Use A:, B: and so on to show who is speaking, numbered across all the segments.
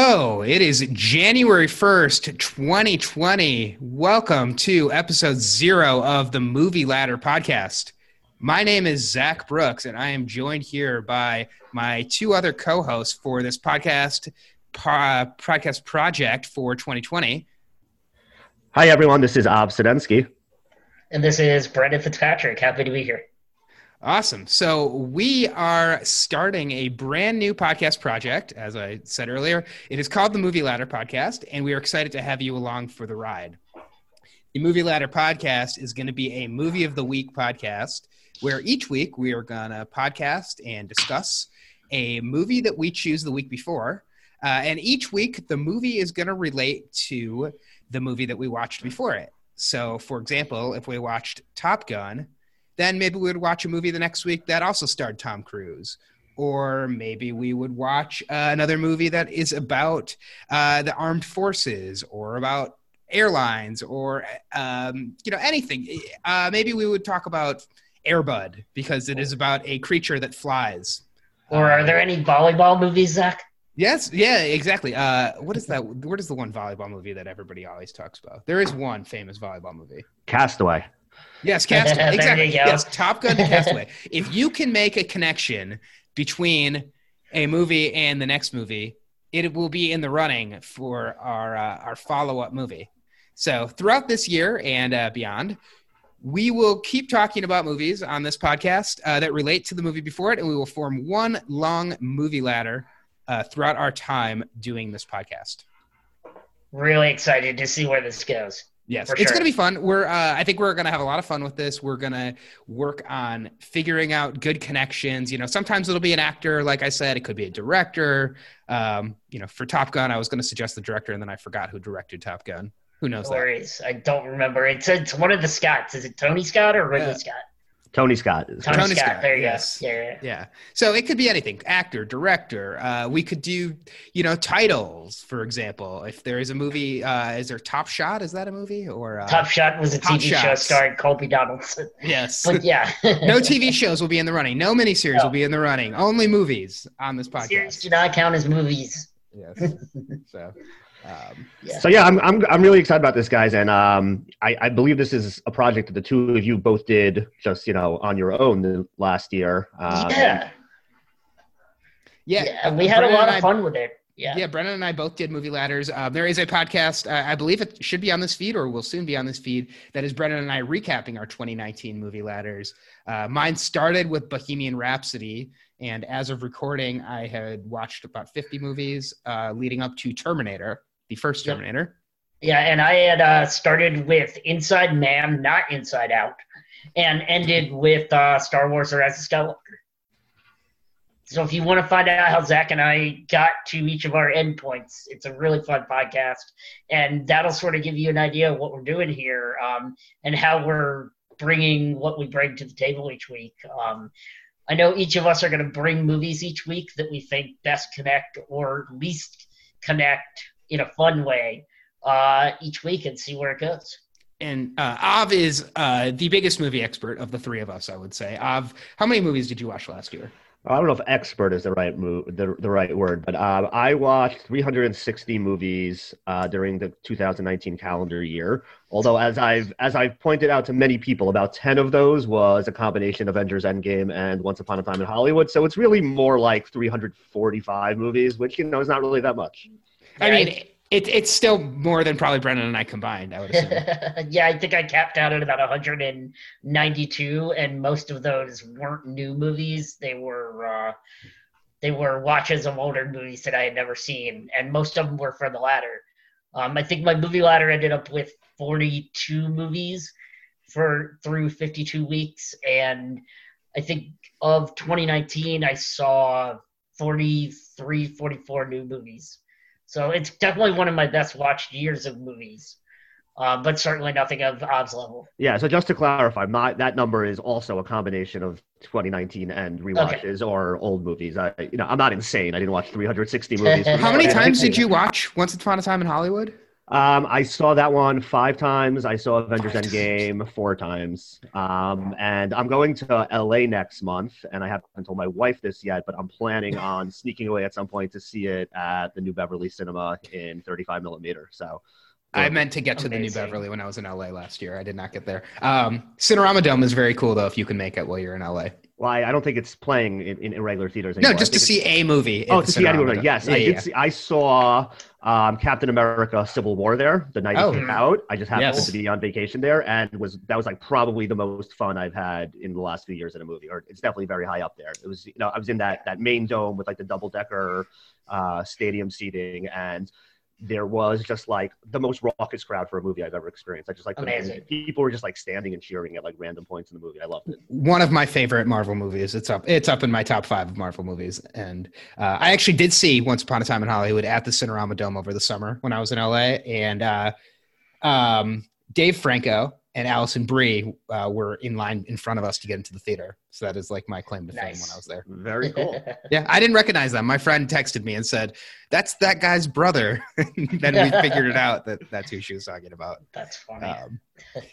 A: Hello, it is January 1st, 2020. Welcome to episode zero of the Movie Ladder podcast. My name is Zach Brooks, and I am joined here by my two other co hosts for this podcast, po- podcast project for 2020.
B: Hi, everyone. This is Av Sinensky.
C: And this is Brendan Fitzpatrick. Happy to be here.
A: Awesome. So we are starting a brand new podcast project. As I said earlier, it is called the Movie Ladder Podcast, and we are excited to have you along for the ride. The Movie Ladder Podcast is going to be a movie of the week podcast where each week we are going to podcast and discuss a movie that we choose the week before. Uh, and each week, the movie is going to relate to the movie that we watched before it. So, for example, if we watched Top Gun, then maybe we would watch a movie the next week that also starred Tom Cruise. Or maybe we would watch uh, another movie that is about uh, the armed forces or about airlines or um, you know anything. Uh, maybe we would talk about Air Bud because it is about a creature that flies.
C: Or are there any volleyball movies, Zach?
A: Yes, yeah, exactly. Uh, what is that? What is the one volleyball movie that everybody always talks about? There is one famous volleyball movie.
B: Castaway.
A: Yes, Castaway. exactly. Yes, Top Gun to Castaway. if you can make a connection between a movie and the next movie, it will be in the running for our uh, our follow up movie. So throughout this year and uh, beyond, we will keep talking about movies on this podcast uh, that relate to the movie before it, and we will form one long movie ladder uh, throughout our time doing this podcast.
C: Really excited to see where this goes.
A: Yes, it's sure. going to be fun. We're, uh, I think we're going to have a lot of fun with this. We're going to work on figuring out good connections. You know, sometimes it'll be an actor, like I said, it could be a director. Um, you know, for Top Gun, I was going to suggest the director, and then I forgot who directed Top Gun. Who knows?
C: No worries. I don't remember. It's it's one of the Scotts. Is it Tony Scott or Ridley Scott?
B: Tony Scott.
C: Tony, Tony Scott. Scott. There you
A: yes.
C: go. Yeah, yeah,
A: yeah. So it could be anything: actor, director. Uh, we could do, you know, titles. For example, if there is a movie, uh, is there Top Shot? Is that a movie or uh,
C: Top Shot was a TV shots. show starring Colby Donaldson.
A: Yes,
C: but yeah,
A: no TV shows will be in the running. No miniseries no. will be in the running. Only movies on this podcast.
C: Series do not count as movies.
A: Yes. so
B: um, yeah. So yeah, I'm, I'm I'm really excited about this, guys, and um, I, I believe this is a project that the two of you both did just you know on your own last year.
C: Um, yeah.
A: yeah,
C: yeah, we had Brendan a lot of fun with it. Yeah,
A: yeah. Brendan and I both did movie ladders. Uh, there is a podcast, uh, I believe it should be on this feed or will soon be on this feed. That is Brendan and I recapping our 2019 movie ladders. Uh, mine started with Bohemian Rhapsody, and as of recording, I had watched about 50 movies uh, leading up to Terminator the first Terminator.
C: Yeah, and I had uh, started with Inside Man, not Inside Out, and ended with uh, Star Wars: The Rise of Skywalker. So if you want to find out how Zach and I got to each of our endpoints, it's a really fun podcast, and that'll sort of give you an idea of what we're doing here um, and how we're bringing what we bring to the table each week. Um, I know each of us are going to bring movies each week that we think best connect or least connect in a fun way uh, each week and see where it goes.
A: And uh, Av is uh, the biggest movie expert of the three of us, I would say. Av, how many movies did you watch last year?
B: I don't know if expert is the right move, the, the right word, but uh, I watched 360 movies uh, during the 2019 calendar year. Although, as I've as I've pointed out to many people, about 10 of those was a combination of Avengers Endgame and Once Upon a Time in Hollywood. So it's really more like 345 movies, which you know is not really that much.
A: I mean, it, it's still more than probably Brendan and I combined, I would assume.
C: yeah, I think I capped out at about 192, and most of those weren't new movies. They were uh, they were watches of older movies that I had never seen, and most of them were for the ladder. Um, I think my movie ladder ended up with 42 movies for through 52 weeks, and I think of 2019, I saw 43, 44 new movies. So it's definitely one of my best watched years of movies. Uh, but certainly nothing of Av's level.
B: Yeah, so just to clarify, my, that number is also a combination of 2019 and rewatches okay. or old movies. I, you know, I'm not insane. I didn't watch 360 movies.
A: How many times did you watch Once Upon a Time in Hollywood?
B: Um, I saw that one five times. I saw Avengers
A: Five times.
B: Endgame four times. Um, and I'm going to LA next month, and I haven't told my wife this yet, but I'm planning on sneaking away at some point to see it at the New Beverly Cinema in 35 millimeter. So
A: I meant to get to the New Beverly when I was in LA last year. I did not get there. Um, Cinerama Dome is very cool though. If you can make it while you're in LA.
B: Well, I, I don't think it's playing in, in irregular theaters
A: No,
B: anymore. I
A: just to see a movie.
B: Oh, to see anyone.
A: Cinerama Dome.
B: Yes,
A: Yeah,
B: I did.
A: yeah.
B: See, I saw um, Captain America: Civil War there the night
A: Oh.
B: it came out. I just happened
A: Yes.
B: to be on vacation there, and was that was like probably the most fun I've had in the last few years in a movie. Or it's definitely very high up there. It was, you know, I was in that that main dome with like the double decker uh, stadium seating, and there was just like the most raucous crowd for a movie I've ever experienced. I just like
C: Amazing.
B: people were just like standing and cheering at like random points in the movie. I loved it.
A: One of my favorite Marvel movies. It's up. It's up in my top five of Marvel movies. And uh, I actually did see Once Upon a Time in Hollywood at the Cinerama Dome over the summer when I was in LA. And uh, um, Dave Franco and Alison Brie uh, were in line in front of us to get into the theater. So that is like my claim to fame when I was there.
B: Very cool.
A: Yeah, I didn't recognize them. My friend texted me and said, "That's that guy's brother." then we figured it out that that's who she was talking about.
C: That's funny.
A: Um,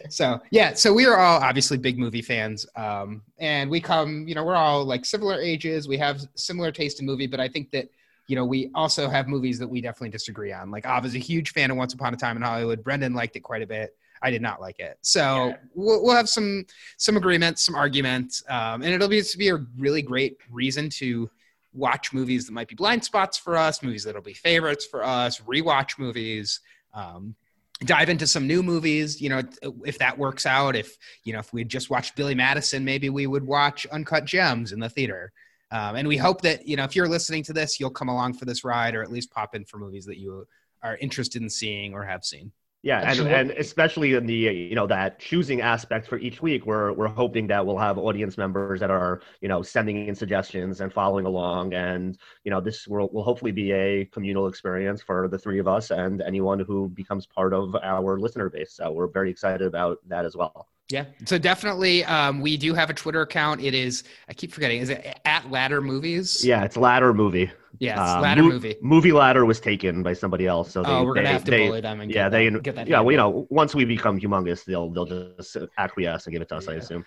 A: so yeah, so we are all obviously big movie fans, um, and we come, you know, we're all like similar ages. We have similar taste in movie, but I think that you know we also have movies that we definitely disagree on. Like, I was a huge fan of Once Upon a Time in Hollywood. Brendan liked it quite a bit. I did not like it. So
C: Yeah.
A: we'll, we'll have some some agreements, some arguments, um, and it'll be, it's be a really great reason to watch movies that might be blind spots for us, movies that'll be favorites for us, rewatch movies. Um, dive into some new movies you know if that works out if you know if we had just watched billy madison maybe we would watch uncut gems in the theater um, and we hope that you know if you're listening to this you'll come along for this ride or at least pop in for movies that you are interested in seeing or have seen
B: Yeah, and, and especially in the you know that choosing aspect for each week, we're we're hoping that we'll have audience members that are you know sending in suggestions and following along, and you know this will will hopefully be a communal experience for the three of us and anyone who becomes part of our listener base. So we're very excited about that as well.
A: Yeah so definitely um, we do have a twitter account it is i keep forgetting is it at ladder movies
B: Yeah, it's ladder movie.
A: yeah it's
B: Uh,
A: ladder
B: Mo-
A: movie
B: Movie ladder was taken by somebody else, so they,
A: oh we're gonna have to
B: they-
A: bully them and
B: Yeah,
A: get
B: they
A: that, get that
B: yeah, well, you know, once we become humongous, they'll they'll just acquiesce and give it to us. I assume.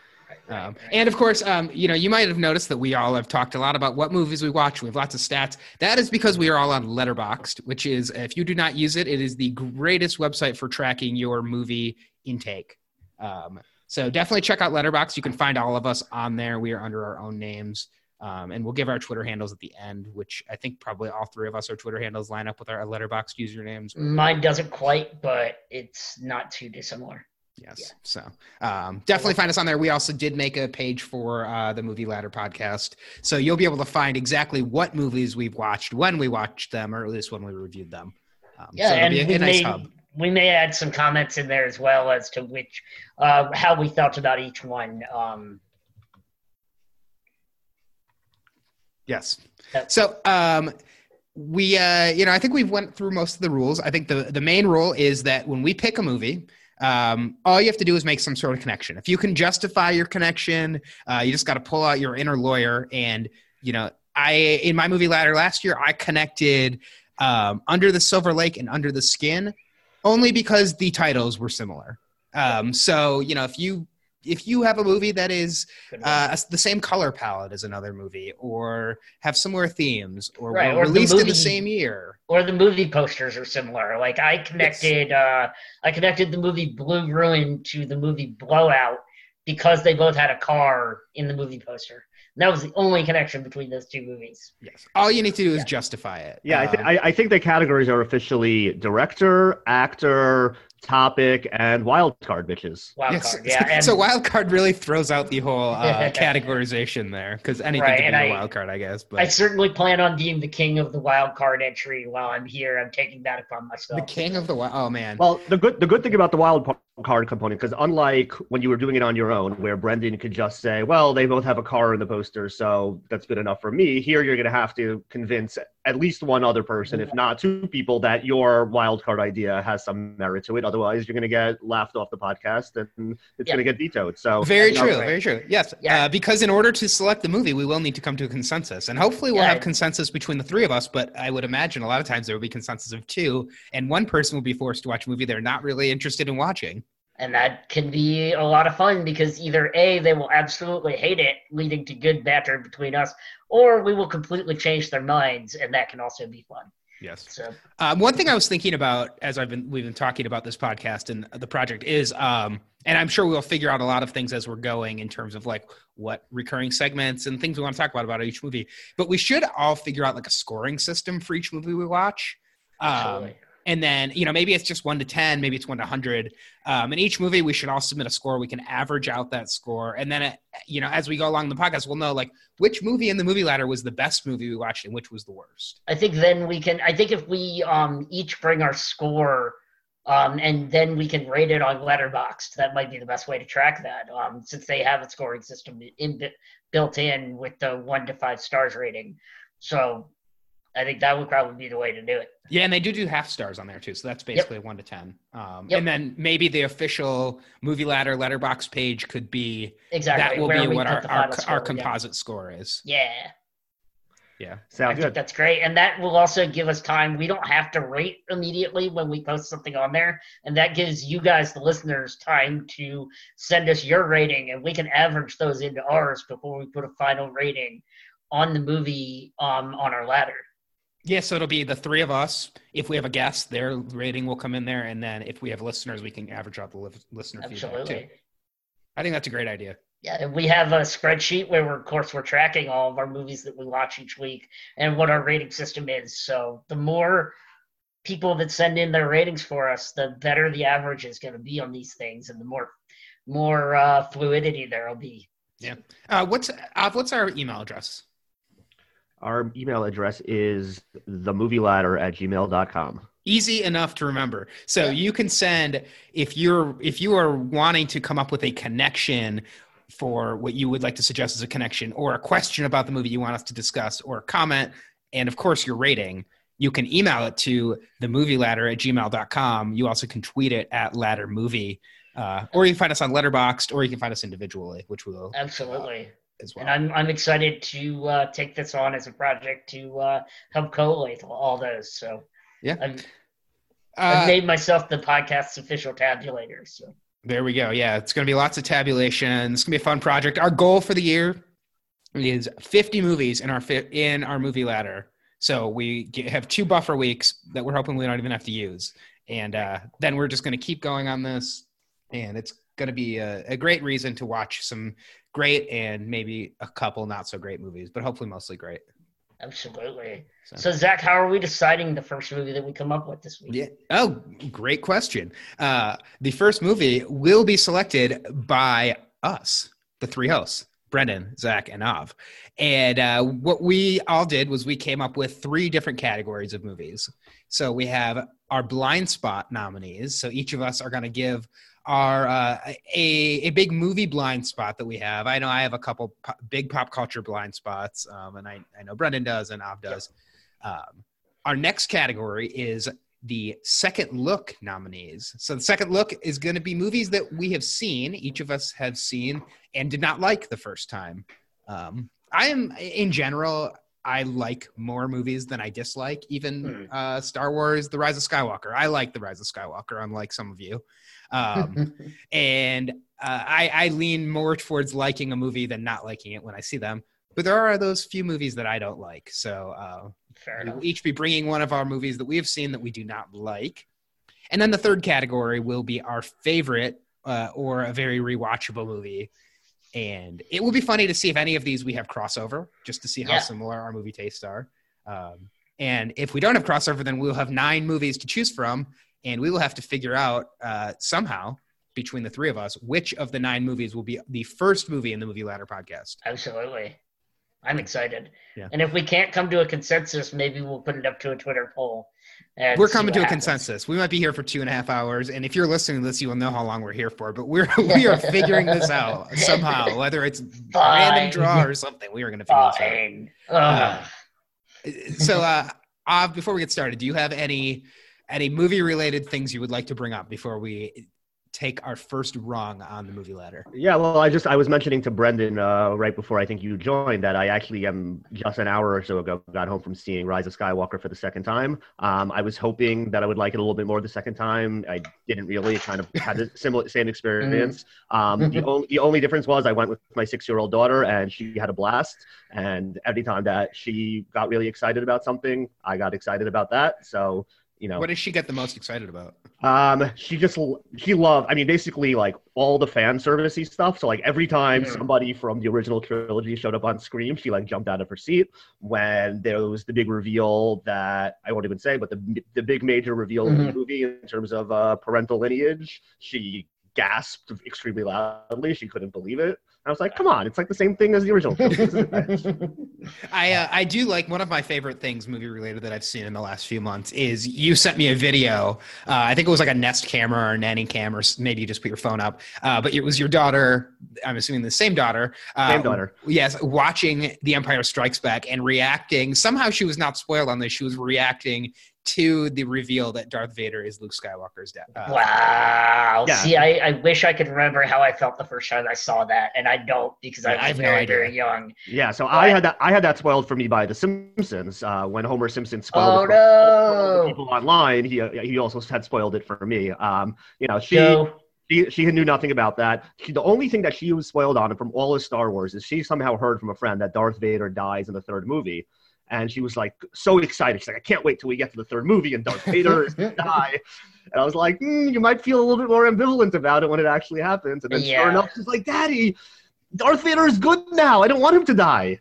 A: Um, and of course, um, you know, you might have noticed that we all have talked a lot about what movies we watch. We have lots of stats. That is because we are all on Letterboxd, which is, if you do not use it, it is the greatest website for tracking your movie intake. Um, so definitely check out Letterboxd. You can find all of us on there. We are under our own names. Um, and we'll give our Twitter handles at the end, which I think probably all three of us, our Twitter handles line up with our Letterboxd usernames.
C: Mine doesn't quite, but it's not too dissimilar.
A: Yes.
C: Yeah.
A: So um, definitely find us on there. We also did make a page for uh, the Movie Ladder podcast. So you'll be able to find exactly what movies we've watched, when we watched them, or at least when we reviewed them. Um,
C: Yeah,
A: so it'll
C: and
A: be a,
C: we
A: a nice
C: may
A: hub.
C: We may add some comments in there as well as to which uh, how we felt about each one. Um,
A: Yes. So um, we, uh, you know, I think we've went through most of the rules. I think the the main rule is that when we pick a movie, um, all you have to do is make some sort of connection. If you can justify your connection, uh, you just got to pull out your inner lawyer. And you know, I in my movie ladder last year, I connected um, Under the Silver Lake and Under the Skin only because the titles were similar. Um, so you know, if you if you have a movie that is uh, the same color palette as another movie, or have similar themes, or
C: Right,
A: were
C: or the
A: released in the same year.
C: or the movie posters are similar. Like I connected, uh, I connected the movie Blue Ruin to the movie Blowout because they both had a car in the movie poster. And that was the only connection between those two movies.
A: Yes. All you need to do is
C: Yeah.
A: justify it.
B: Yeah, I, th-
A: Um,
B: I, I think the categories are officially director, actor, topic, and wild card bitches.
C: Wild
A: yes.
C: card, yeah. And,
A: so wild card really throws out the whole uh, categorization there because anything
C: Right,
A: can be
C: and
A: a
C: I-
A: wild card, I guess. But
C: I certainly plan on being the king of the wild card entry while I'm here. I'm taking that upon myself.
A: the king of the wild. Oh man.
B: Well, the good the good thing about the wild card component, because unlike when you were doing it on your own, where Brendan could just say, "Well, they both have a car in the poster, so that's good enough for me." Here, you're going to have to convince at least one other person, if not two people, that your wild card idea has some merit to it. Otherwise, you're going to get laughed off the podcast and it's
C: Yeah.
B: going to get vetoed. So
A: Very true.
C: right.
A: Very true. Yes.
C: Yeah.
A: Uh, because in order to select the movie, we will need to come to a consensus, and hopefully, we'll
C: Yeah.
A: have consensus between the three of us. But I would imagine a lot of times there will be consensus of two, and one person will be forced to watch a movie they're not really interested in watching.
C: And that can be a lot of fun because either A, they will absolutely hate it, leading to good banter between us, or we will completely change their minds, and that can also be fun.
A: Yes.
C: So,
A: Um, one thing I was thinking about as I've been we've been talking about this podcast and the project is, um, and I'm sure we'll figure out a lot of things as we're going in terms of like what recurring segments and things we want to talk about about each movie. But we should all figure out like a scoring system for each movie we watch. Um,
C: absolutely.
A: And then you know maybe it's just one to ten maybe it's one to 100 um, in each movie we should all submit a score we can average out that score and then it, you know as we go along the podcast we'll know like which movie in the movie ladder was the best movie we watched and which was the worst
C: I think then we can. I think if we um, each bring our score, um, and then we can rate it on Letterboxd. That might be the best way to track that, um, since they have a scoring system in, built in with the one to five stars rating. So, I think that would probably be the way to do it.
A: yeah and they do do half stars on there too so that's basically a one to ten um,
C: Yep.
A: and then maybe the official movie ladder Letterboxd page could be
C: Exactly.
A: that will
C: where
A: be what our, our,
C: score,
A: our
C: yeah.
A: composite score is
C: Yeah.
A: yeah
C: I
B: sounds
C: think
B: good.
C: that's great. And that will also give us time. We don't have to rate immediately when we post something on there. And that gives you guys, the listeners, time to send us your rating and we can average those into ours before we put a final rating on the movie um, on our ladder.
A: Yeah so it'll be the three of us if we have a guest their rating will come in there and then if we have listeners we can average out the li- listener feedback too i think that's a great idea
C: Yeah, and we have a spreadsheet where we're, of course, we're tracking all of our movies that we watch each week and what our rating system is. So the more people that send in their ratings for us, the better the average is going to be on these things, and the more more uh, fluidity there'll be. Yeah.
A: Uh, what's uh, what's our email address?
B: Our email address is themovieladder at gmail.com.
A: Easy enough to remember. So
C: Yeah.
A: you can send if you're if you are wanting to come up with a connection for what you would like to suggest as a connection, or a question about the movie you want us to discuss, or a comment, and of course your rating. You can email it to the movie ladder at gmail.com. You also can tweet it at ladder movie. Uh, or you can find us on Letterboxd, or you can find us individually, which we will
C: Absolutely.
A: As well.
C: And I'm I'm excited to uh, take this on as a project to uh, help collate all those. So
A: Yeah.
C: I've,
A: Uh,
C: I've made myself the podcast's official tabulator. So
A: There we go. Yeah, it's going to be lots of tabulation. It's going to be a fun project. Our goal for the year is 50 movies in our fi- in our movie ladder. So we get, have two buffer weeks that we're hoping we don't even have to use, and uh, then we're just going to keep going on this, and it's going to be a, a great reason to watch some great and maybe a couple not so great movies, but hopefully mostly great.
C: absolutely.
A: So-
C: So Zach, how are we deciding the first movie that we come up with this week?
A: Yeah. Oh, great question. Uh, the first movie will be selected by us, the three hosts, Brendan, Zach, and Av. And uh, what we all did was we came up with three different categories of movies. So we have our blind spot nominees. So each of us are going to give our uh, a a big movie blind spot that we have. I know I have a couple po- big pop culture blind spots, um, and I, I know Brendan does and Av does. Um, our next category is the second look nominees. So the second look is going to be movies that we have seen, each of us have seen, and did not like the first time. Um, I am, in general, I like more movies than I dislike. Even uh, Star Wars: The Rise of Skywalker. I like The Rise of Skywalker, unlike some of you. Um, and uh, I, I lean more towards liking a movie than not liking it when I see them. But there are those few movies that I don't like. So uh, we'll each be bringing one of our movies that we have seen that we do not like. And then the third category will be our favorite uh, or a very rewatchable movie. And it will be funny to see if any of these we have crossover, just to see how
C: Yeah.
A: similar our movie tastes are. Um, and if we don't have crossover, then we'll have nine movies to choose from. And we will have to figure out uh, somehow between the three of us which of the nine movies will be the first movie in the Movie Ladder podcast.
C: Absolutely. I'm excited.
A: Yeah.
C: And if we can't come to a consensus, maybe we'll put it up to a Twitter poll. And
A: we're coming to a
C: happens.
A: consensus. We might be here for two and a half hours, and if you're listening to this, you will know how long we're here for. But we're we are figuring this out somehow, whether it's random
C: Fine.
A: draw or something. We are going to figure this out.
C: Ugh.
A: So, uh, uh, before we get started, do you have any any movie related things you would like to bring up before we take our first rung on the movie ladder?
B: Yeah, well, I just I was mentioning to Brendan uh, right before I think you joined that I actually am just an hour or so ago got home from seeing Rise of Skywalker for the second time. Um, I was hoping that I would like it a little bit more the second time. I didn't really. Kind of had the similar same experience. Um, the only the only difference was I went with my six year old daughter and she had a blast. And every time that she got really excited about something, I got excited about that. So you know
A: What does she get the most excited about?
B: um, she just she loved. I mean, basically like all the fan servicey stuff. So like every time
C: Mhm.
B: somebody from the original trilogy showed up on screen, she like jumped out of her seat. When there was the big reveal that I won't even say, but the the big major reveal in the
C: Mhm.
B: movie in terms of uh, parental lineage, she gasped extremely loudly. She couldn't believe it. I was like, "Come on, it's like the same thing as the original."
A: I uh, I do like one of my favorite things movie related that I've seen in the last few months is you sent me a video. Uh, I think it was like a Nest camera or a nanny cam or s- maybe you just put your phone up. Uh, but it was your daughter. I'm assuming the same daughter. Uh,
B: Same daughter.
A: Yes, watching The Empire Strikes Back and reacting. Somehow she was not spoiled on this. She was reacting to the reveal that Darth Vader is Luke Skywalker's dad. Uh,
C: Wow.
B: Yeah.
C: See, I, I wish I could remember how I felt the first time I saw that, and I don't because I
A: Yeah,
C: was
A: I have no
C: very,
A: idea.
C: very young.
B: Yeah, so I had that. I had that spoiled for me by The Simpsons uh, when Homer Simpson spoiled
C: Oh
B: it for all
C: no!
B: people online. He uh, he also had spoiled it for me. Um, you know, she
C: Joe,
B: she she knew nothing about that. She, the only thing that she was spoiled on from all of Star Wars is she somehow heard from a friend that Darth Vader dies in the third movie, and she was like so excited. She's like, I can't wait till we get to the third movie and Darth Vader is gonna die. And I was like, "Hmm, you might feel a little bit more ambivalent about it when it actually happens. And then
C: Yeah.
B: sure enough, she's like, Daddy, Darth Vader is good now. I don't want him to die.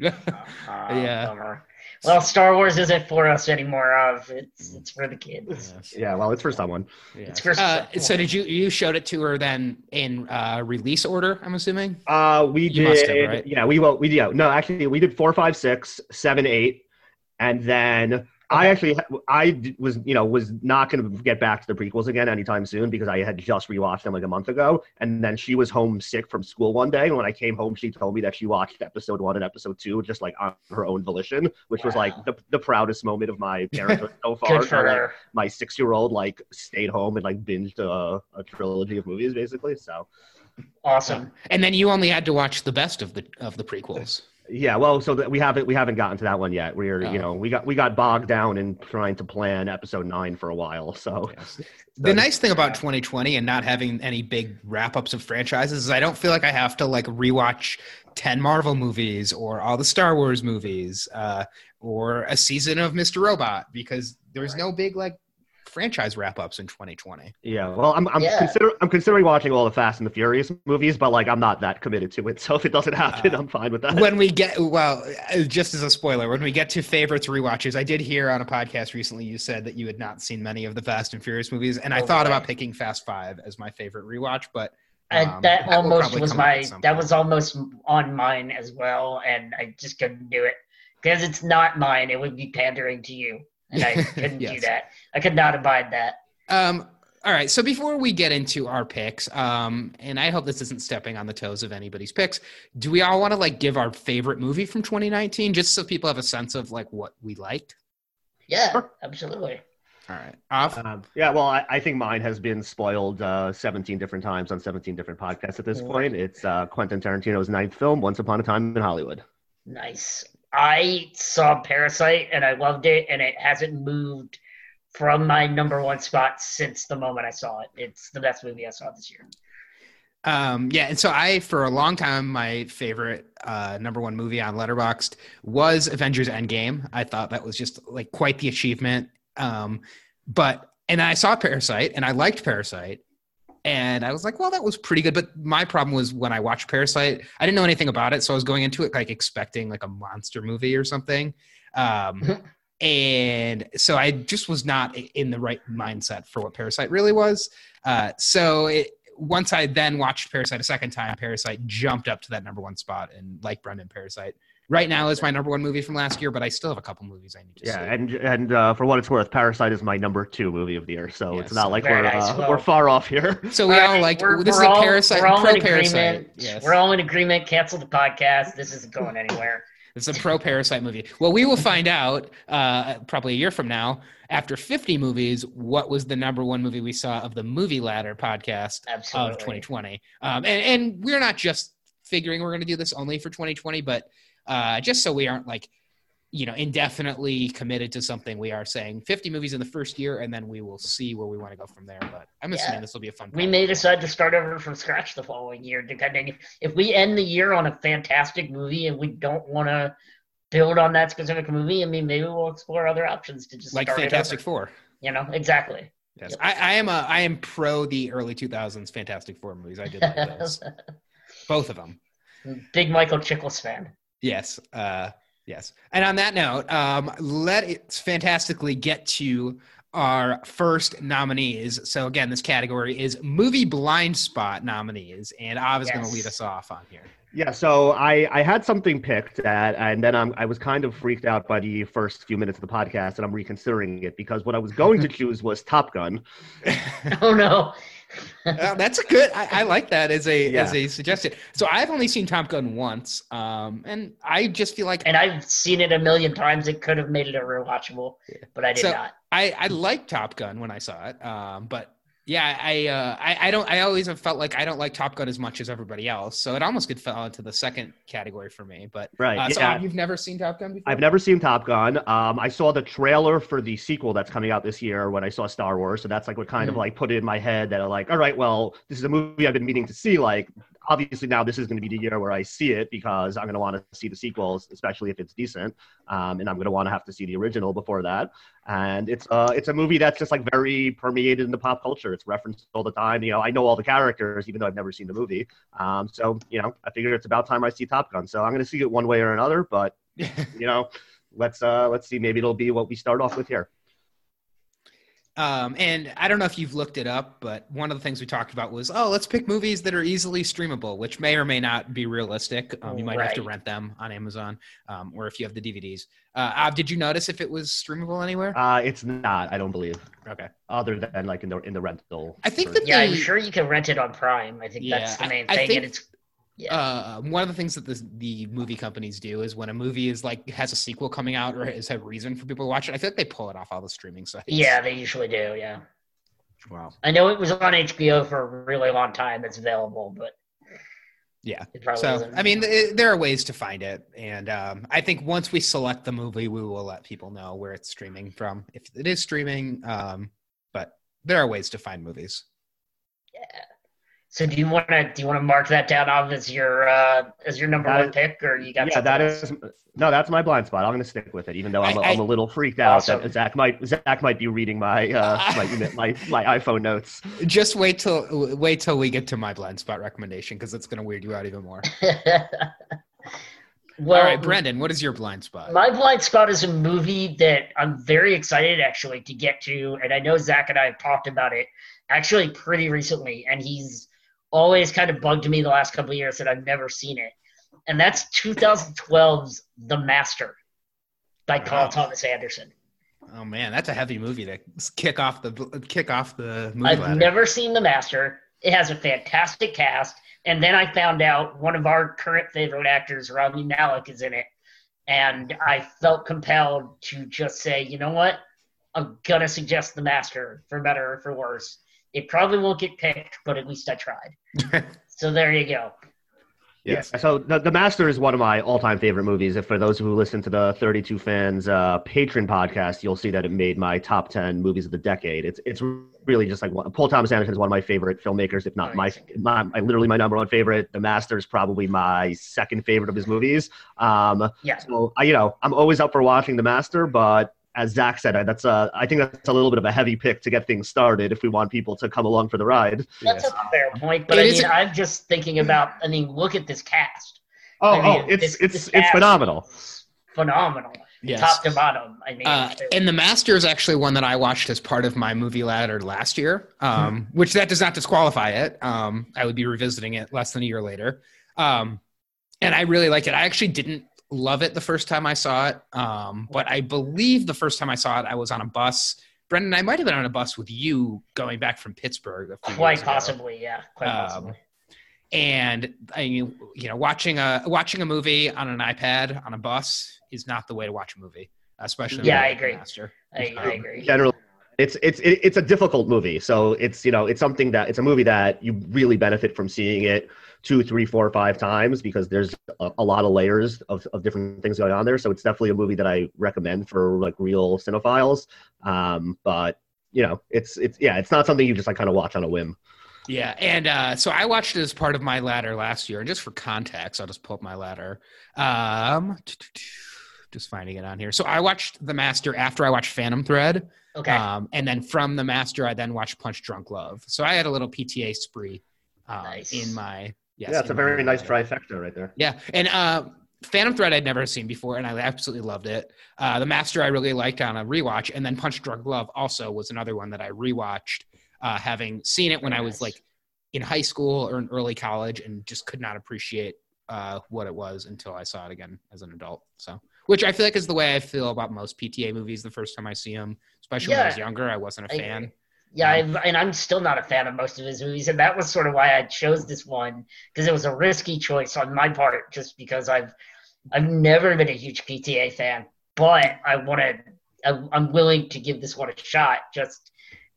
C: Ah,
A: Yeah.
C: bummer. Well, Star Wars isn't for us anymore. Of it's it's for the kids.
A: yes,
B: Yeah, well, it's for someone.
C: It's for
A: Uh,
C: some-
A: so did you you showed it to her then in uh, release order? I'm assuming.
B: Uh, we
A: You
B: did.
A: must have, right?
B: Yeah, we well, we yeah. No, actually, we did four, five, six, seven, eight, and then I actually I was you know was not going to get back to the prequels again anytime soon because I had just rewatched them like a month ago, and then she was homesick from school one day, and when I came home, she told me that she watched episode one and episode two just like on her own volition, which was like the, the proudest moment of my parenthood so far.
C: Good for
B: like,
C: her.
B: my six year old like stayed home and like binged a, a trilogy of movies basically. So.
C: Awesome.
A: And then you only had to watch the best of the of the prequels.
B: Yeah, well, so that we haven't we haven't gotten to that one yet. We're
A: Oh.
B: you know we got we got bogged down in trying to plan episode nine for a while. So
A: Yes. The nice thing about 2020 and not having any big wrap ups of franchises is I don't feel like I have to like rewatch 10 Marvel movies or all the Star Wars movies uh, or a season of Mr. Robot because there's no big like franchise wrap ups in 2020.
B: yeah, well, I'm I'm
C: Yeah.
B: consider I'm considering watching all the Fast and the Furious movies, but like I'm not that committed to it. So if it doesn't happen,
A: Uh,
B: I'm fine with that.
A: when we get well uh, just as a spoiler when we get to favorites rewatches i did hear on a podcast recently you said that you had not seen many of the fast and furious movies and i
C: Oh,
A: thought
C: boy.
A: about picking fast five as my favorite rewatch but
C: And
A: um,
C: that
A: will
C: almost was my that was almost on mine as well, and I just couldn't do it because it's not mine. It would be pandering to you, and I couldn't do that. I could not abide that.
A: Um, all right. So before we get into our picks, um, and I hope this isn't stepping on the toes of anybody's picks, do we all want to like give our favorite movie from 2019 just so people have a sense of like what we liked?
C: Yeah,
B: Sure.
C: absolutely.
A: All right. Off.
B: Um, yeah, well, I, I think mine has been spoiled uh, 17 different times on 17 different podcasts at this point. It's uh, Quentin Tarantino's ninth film, Once Upon a Time in Hollywood.
C: Nice. I saw Parasite and I loved it, and it hasn't moved from my number one spot since the moment I saw it. It's the best movie I saw this year.
A: Um, yeah, and so I, for a long time, my favorite uh, number one movie on Letterboxd was Avengers Endgame. I thought that was just like quite the achievement. Um, but and I saw Parasite, and I liked Parasite, and I was like, well, that was pretty good. But my problem was when I watched Parasite, I didn't know anything about it, so I was going into it like expecting like a monster movie or something. Um, and so I just was not in the right mindset for what Parasite really was. Uh, so it, once I then watched Parasite a second time, Parasite jumped up to that number one spot, and like Brendan, Parasite right now is my number one movie from last year. But I still have a couple movies I need to see.
B: Yeah,
A: see.
B: and and uh, for what it's worth, Parasite is my number two movie of the year, so
A: Yeah,
B: it's not
A: so
B: like we're
C: nice.
B: uh,
C: Well-
B: we're far off here.
A: so we
C: All
A: all
C: right,
A: like
C: we're-
A: this is
C: we're
A: a
C: all-
A: Parasite,
C: we're all
A: pro
C: in
A: Parasite.
C: agreement.
A: Yes.
C: We're all in agreement. Cancel the podcast. This isn't going anywhere.
A: It's a pro Parasite movie. Well, we will find out uh, probably a year from now, after 50 movies, what was the number one movie we saw of the Movie Ladder podcast
C: Absolutely.
A: of 2020. Um, and, and we're not just figuring we're going to do this only for 2020, but uh, just so we aren't like, you know, indefinitely committed to something, we are saying 50 movies in the first year, and then we will see where we want to go from there. But I'm assuming
C: Yeah.
A: this will be a fun.
C: We may decide to start over from scratch the following year, depending if we end the year on a fantastic movie and we don't want to build on that specific movie. I mean, maybe we'll explore other options to just
A: like Fantastic. Four.
C: You know, exactly.
A: Yes,
C: Yep.
A: I, I am a I am pro the early 2000s Fantastic Four movies. I did like those, both of them.
C: Big Michael Chiklis fan.
A: Yes, uh, yes. And on that note, um, let it fantastically get to our first nominees. So again, this category is movie blind spot nominees, and Av is going to lead us off on here.
B: Yeah, so I, I had something picked at, and then I'm, I was kind of freaked out by the first few minutes of the podcast, and I'm reconsidering it because what I was going to choose was Top Gun.
C: Oh no.
A: Uh, that's a good. I, I like that as a
B: Yeah.
A: as a suggestion. So I've only seen Top Gun once, um, and I just feel like
C: And I've seen it a million times. It could have made it a rewatchable, but I did
A: So-
C: not.
A: I I liked Top Gun when I saw it, um, but yeah, I, uh, I I don't. I always have felt like I don't like Top Gun as much as everybody else, so it almost could fall into the second category for me. But
B: Right,
A: uh, so
B: yeah.
A: you've never seen Top Gun before?
B: I've never seen Top Gun. Um, I saw the trailer for the sequel that's coming out this year when I saw Star Wars. So that's like what kind of
C: Mhm.
B: like put it in my head that I'm like, all right, well, this is a movie I've been meaning to see. Like, obviously now this is going to be the year where I see it because I'm going to want to see the sequels, especially if it's decent. Um, and I'm going to want to have to see the original before that. And it's uh, it's a movie that's just like very permeated into pop culture. It's referenced all the time. You know, I know all the characters even though I've never seen the movie. Um, so you know, I figured it's about time I see Top Gun. So I'm going to see it one way or another, but you know, let's uh let's see. Maybe it'll be what we start off with here.
A: Um, and I don't know if you've looked it up, but one of the things we talked about was, oh, let's pick movies that are easily streamable, which may or may not be realistic. Um, you might have to rent them on Amazon, um, or if you have the DVDs. Uh, Av, did you notice if it was streamable anywhere?
B: Uh, it's not. I don't believe.
A: okay.
B: Other than like in the in the rental.
A: I think
B: version.
A: that
C: Yeah, I'm sure you can rent it on Prime. I think that's the main
A: I
C: thing.
A: think-
C: and it's yeah.
A: uh, one of the things that the, the movie companies do is when a movie is like has a sequel coming out or has a reason for people to watch it, I feel like they pull it off all the streaming sites.
C: yeah, they usually do. Yeah.
A: Wow.
C: I know it was on HBO for a really long time. It's available, but
A: Yeah.
C: it probably
A: So
C: isn't.
A: I mean, th- there are ways to find it, and um, I think once we select the movie, we will let people know where it's streaming from, if it is streaming. Um, but there are ways to find movies.
C: So do you want to do you want to mark that down off as your uh, as your number
B: That
C: one
B: is-
C: pick, or you got
B: yeah,
C: something
B: that
C: else?
B: is no, that's my blind spot. I'm going to stick with it, even though I'm, a
A: I-
B: am a little freaked out
C: Awesome.
B: that Zach might Zach might be reading my uh, my, my my iPhone notes.
A: Just wait till wait till we get to my blind spot recommendation because it's going to weird you out even more.
C: well,
A: All right, Brendan, what is your blind spot?
C: My blind spot is a movie that I'm very excited actually to get to, and I know Zach and I have talked about it actually pretty recently, and he's always kind of bugged me the last couple of years that I've never seen it, and that's 2012's The Master by Paul
A: Wow.
C: Thomas Anderson.
A: oh man, that's a heavy movie to kick off the kick off the movie
C: I've
A: ladder.
C: never seen The Master. It has a fantastic cast, and then I found out one of our current favorite actors, Rami Malek, is in it, and I felt compelled to just say, you know what, I'm gonna suggest The Master for better or for worse. It probably won't get picked, but at least I tried. so there you go.
A: yes.
B: Yeah. So the, the Master is one of my all-time favorite movies. If for those who listen to the 32 fans uh, patron podcast, you'll see that it made my top 10 movies of the decade. It's it's really just like one, Paul Thomas Anderson is one of my favorite filmmakers, if not my, my, my literally my number one favorite. The Master is probably my second favorite of his movies. Um,
C: Yeah.
B: so I, you know, I'm always up for watching The Master, but as Zach said, I- that's a, I think that's a little bit of a heavy pick to get things started if we want people to come along for the ride.
C: That's
A: Yes.
C: a fair point, but
A: It
C: I
A: is
C: mean,
A: a-
C: I'm just thinking about. I mean, look at this cast.
B: Oh,
C: I mean,
B: oh, it's
C: this-
B: it's
C: this
B: it's phenomenal.
C: Phenomenal,
A: Yes.
C: top to bottom. I mean,
A: Uh, and the master is actually one that I watched as part of my movie ladder last year, um, which that does not disqualify it. Um, I would be revisiting it less than a year later, um, and I really like it. I actually didn't love it the first time I saw it, um, but I believe the first time I saw it, I was on a bus. Brendan, I might have been on a bus with you going back from Pittsburgh. A few
C: quite
A: years ago.
C: possibly, yeah, quite
A: Um,
C: possibly.
A: and I mean, you know, watching a watching a movie on an iPad on a bus is not the way to watch a movie, especially.
C: Yeah, I agree.
A: Master.
C: I, I agree.
B: generally it's it's it's a difficult movie. So it's you know it's something that it's a movie that you really benefit from seeing it two three four five times because there's a, a lot of layers of, of different things going on there. So it's definitely a movie that i recommend for like real cinephiles. Um but you know it's it's yeah it's not something you just like kind of watch on a whim.
A: Yeah, and uh, so I watched it as part of my ladder last year, and just for context, I'll just pull up my ladder. Um, just finding it on here. So I watched The Master after I watched Phantom Thread,
C: Okay.
A: um, and then from The Master, I then watched Punch Drunk Love. So I had a little PTA spree um,
C: Nice.
A: in my yes,
B: yeah it's a
A: in my
B: very nice
A: ladder.
B: trifecta right there
A: Yeah, and uh, Phantom Thread I'd never seen before, and I absolutely loved it. Uh, the Master I really liked on a rewatch, and then Punch Drunk Love also was another one that I rewatched, uh, having seen it when I was
C: Nice.
A: like in high school or in early college, and just could not appreciate uh, what it was until I saw it again as an adult. So, which I feel like is the way I feel about most PTA movies the first time I see them, especially when I was
C: Yeah.
A: younger. I wasn't a
C: I
A: fan.
C: Yeah, and I'm still not a fan of most of his movies, and that was sort of why I chose this one because it was a risky choice on my part, just because I've I've never been a huge PTA fan, but I wanted I'm willing to give this one a shot just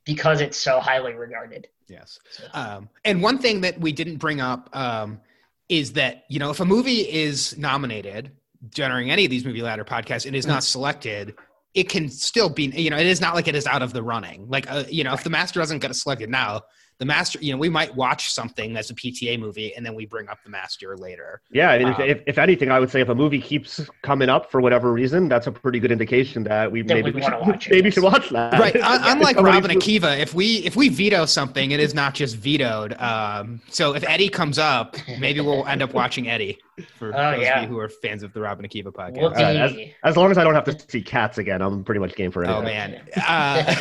C: because it's so highly regarded.
A: Yes.
C: So,
A: Um, and one thing that we didn't bring up um, is that you know if a movie is nominated during any of these movie ladder podcasts and is not selected, it can still be you know it is not like it is out of the running. Like uh, you know if the master doesn't get selected now, the master you know we might watch something that's a PTA movie and then we bring up the master later.
B: yeah I mean,
A: Um,
B: if, if, if anything i would say if a movie keeps coming up for whatever reason that's a pretty good indication that we maybe
C: we'd
B: we
C: wanna
B: should,
C: watch it,
B: maybe
C: yes.
B: should watch that
A: Right. Un- unlike
B: Somebody's-
A: Robin Akiva, if we if we veto something, it is not just vetoed. Um, so if Eddie comes up, maybe we'll end up watching Eddie. For
C: Oh,
A: those
C: yeah.
A: of you who are fans of the Robin Akiva podcast.
C: Whoopee.
B: right, As long as I don't have to see cats again, I'm pretty much game for it
A: Oh man, uh,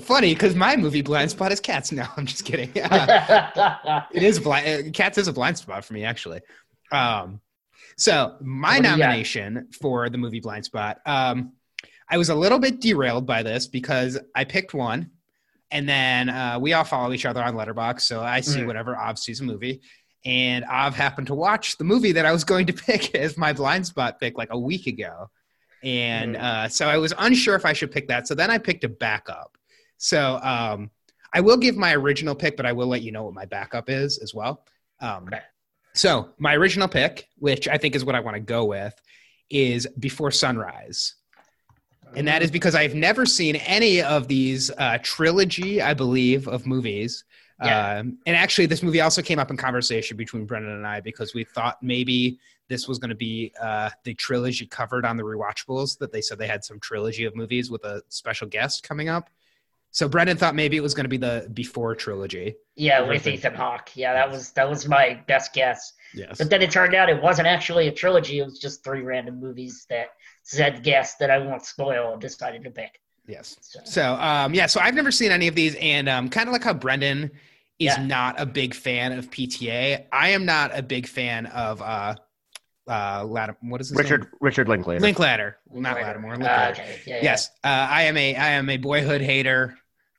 A: funny because my movie blind spot is cats. now I'm just kidding. it is blind. uh, Cats is a blind spot for me actually. Um, so my
C: What do you got?
A: nomination for the movie Blind Spot. Um, I was a little bit derailed by this because I picked one, and then uh, we all follow each other on Letterboxd, so I see
C: Mhm.
A: whatever Av sees a movie. And Av happened to watch the movie that I was going to pick as my blind spot pick like a week ago. And
B: Mhm.
A: uh, so I was unsure if I should pick that. So then I picked a backup. So um, I will give my original pick, but I will let you know what my backup is as well. Um,
C: Okay.
A: So my original pick, which I think is what I want to go with, is Before Sunrise. And that is because I've never seen any of these uh, trilogy, I believe, of movies.
C: Yeah.
A: Um, and actually, this movie also came up in conversation between Brendan and I because we thought maybe this was going to be uh, the trilogy covered on the rewatchables. That they said they had some trilogy of movies with a special guest coming up. So Brendan thought maybe it was going to be the Before trilogy.
C: yeah, with Ethan Hawke. Yeah, that was that was my best guess.
A: Yes.
C: But then it turned out it wasn't actually a trilogy. It was just three random movies that said guest that I won't spoil and decided to pick.
A: Yes.
C: So,
A: So um, yeah, so I've never seen any of these, and um, kind of like how Brendan is
C: Yeah.
A: not a big fan of PTA. I am not a big fan of uh, uh, Lat- what is his
B: Richard
A: name?
B: Richard Linklater.
A: Linklater. Well, not Lattimore. Linklater.
C: okay. Yeah, yeah.
A: Yes, uh, I am a I am a boyhood hater.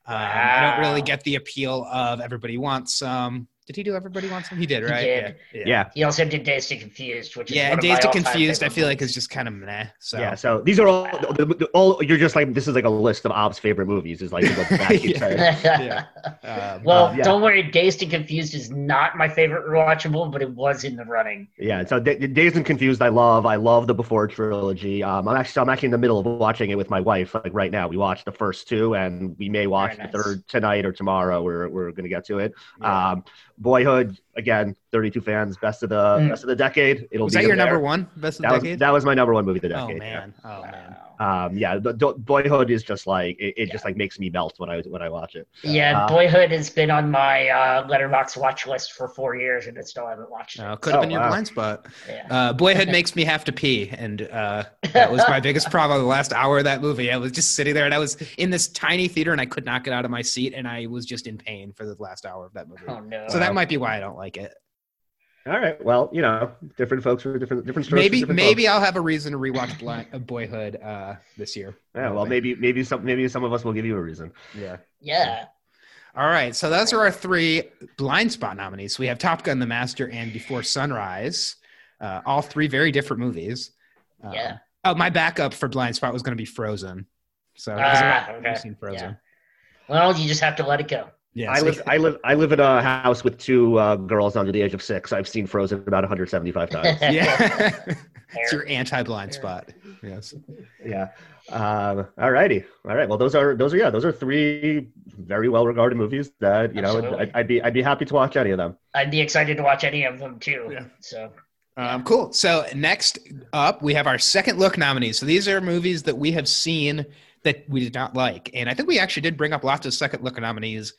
A: Um, I don't really get the appeal of everybody wants some. Did he do everybody wants some? He did,
C: He
A: right?
C: did.
A: Yeah.
B: Yeah.
C: He also did Dazed and Confused, which is
A: Yeah,
C: one
A: and
C: of
A: Dazed and Confused, I feel like
C: movies.
A: is just kind of meh. So
B: Yeah, so these are all, the, the, all you're just like this is like a list of Av's favorite movies. Is like you back, you
A: Yeah. um,
C: well,
B: Uh, yeah.
C: don't worry. Dazed and Confused is not my favorite rewatchable, but it was in the running.
B: yeah. So Da- Dazed and Confused, I love. I love the Before trilogy. Um, I'm actually I'm actually in the middle of watching it with my wife. Like right now, we watched the first two, and we may watch
C: Very
B: the third tonight or tomorrow. We're we're gonna get to it.
A: yeah.
B: Um, Boyhood again, 32 fans, best of the
C: Mm.
B: best of the decade. It'll
A: was
B: be
A: that
B: in
A: your number one best of
B: That
A: the
B: was,
A: decade?
B: that was my number one movie of the
A: oh
B: decade. yeah.
A: man, oh man.
B: Um, yeah, the, the Boyhood is just like it, it just like makes me melt when I when I watch it.
C: Yeah,
B: Uh,
C: Boyhood has been on my uh, Letterboxd watch list for four years, and I still haven't watched it.
A: Uh, could have
B: Oh,
A: been your
B: wow.
A: blind spot.
C: Yeah.
A: Uh, Boyhood makes me have to pee, and uh, that was my biggest problem. The last hour of that movie, I was just sitting there, and I was in this tiny theater, and I could not get out of my seat, and I was just in pain for the last hour of that movie.
C: oh no.
A: So that might be why I don't like it.
B: All right, well, you know, different folks for different different strokes.
A: Maybe
B: different
A: maybe
B: folks.
A: I'll have a reason to rewatch Blind, uh, Boyhood uh, this year.
B: Yeah, well, maybe maybe some maybe some of us will give you a reason.
A: Yeah.
C: yeah.
A: All right, so those are our three blind spot nominees. We have Top Gun: The Master and Before Sunrise, uh, all three very different movies. Um,
C: Yeah.
A: Oh, my backup for blind spot was going to be Frozen. So
C: Ah, okay.
A: seen Frozen.
C: Well, you just have to let it go.
A: Yeah,
B: I live, I live, I live in a house with two uh, girls under the age of six. I've seen Frozen about 175 times.
A: yeah. it's your anti-blind spot. Yes.
B: yeah. Um, all righty. All right. Well, those are those are yeah those are three very well regarded movies that you know I'd, I'd be I'd be happy to watch any of them.
C: I'd be excited to watch any of them too.
A: Yeah.
C: So
A: Um, cool. So next up, we have our second look nominees. So these are movies that we have seen that we did not like, and I think we actually did bring up lots of second look nominees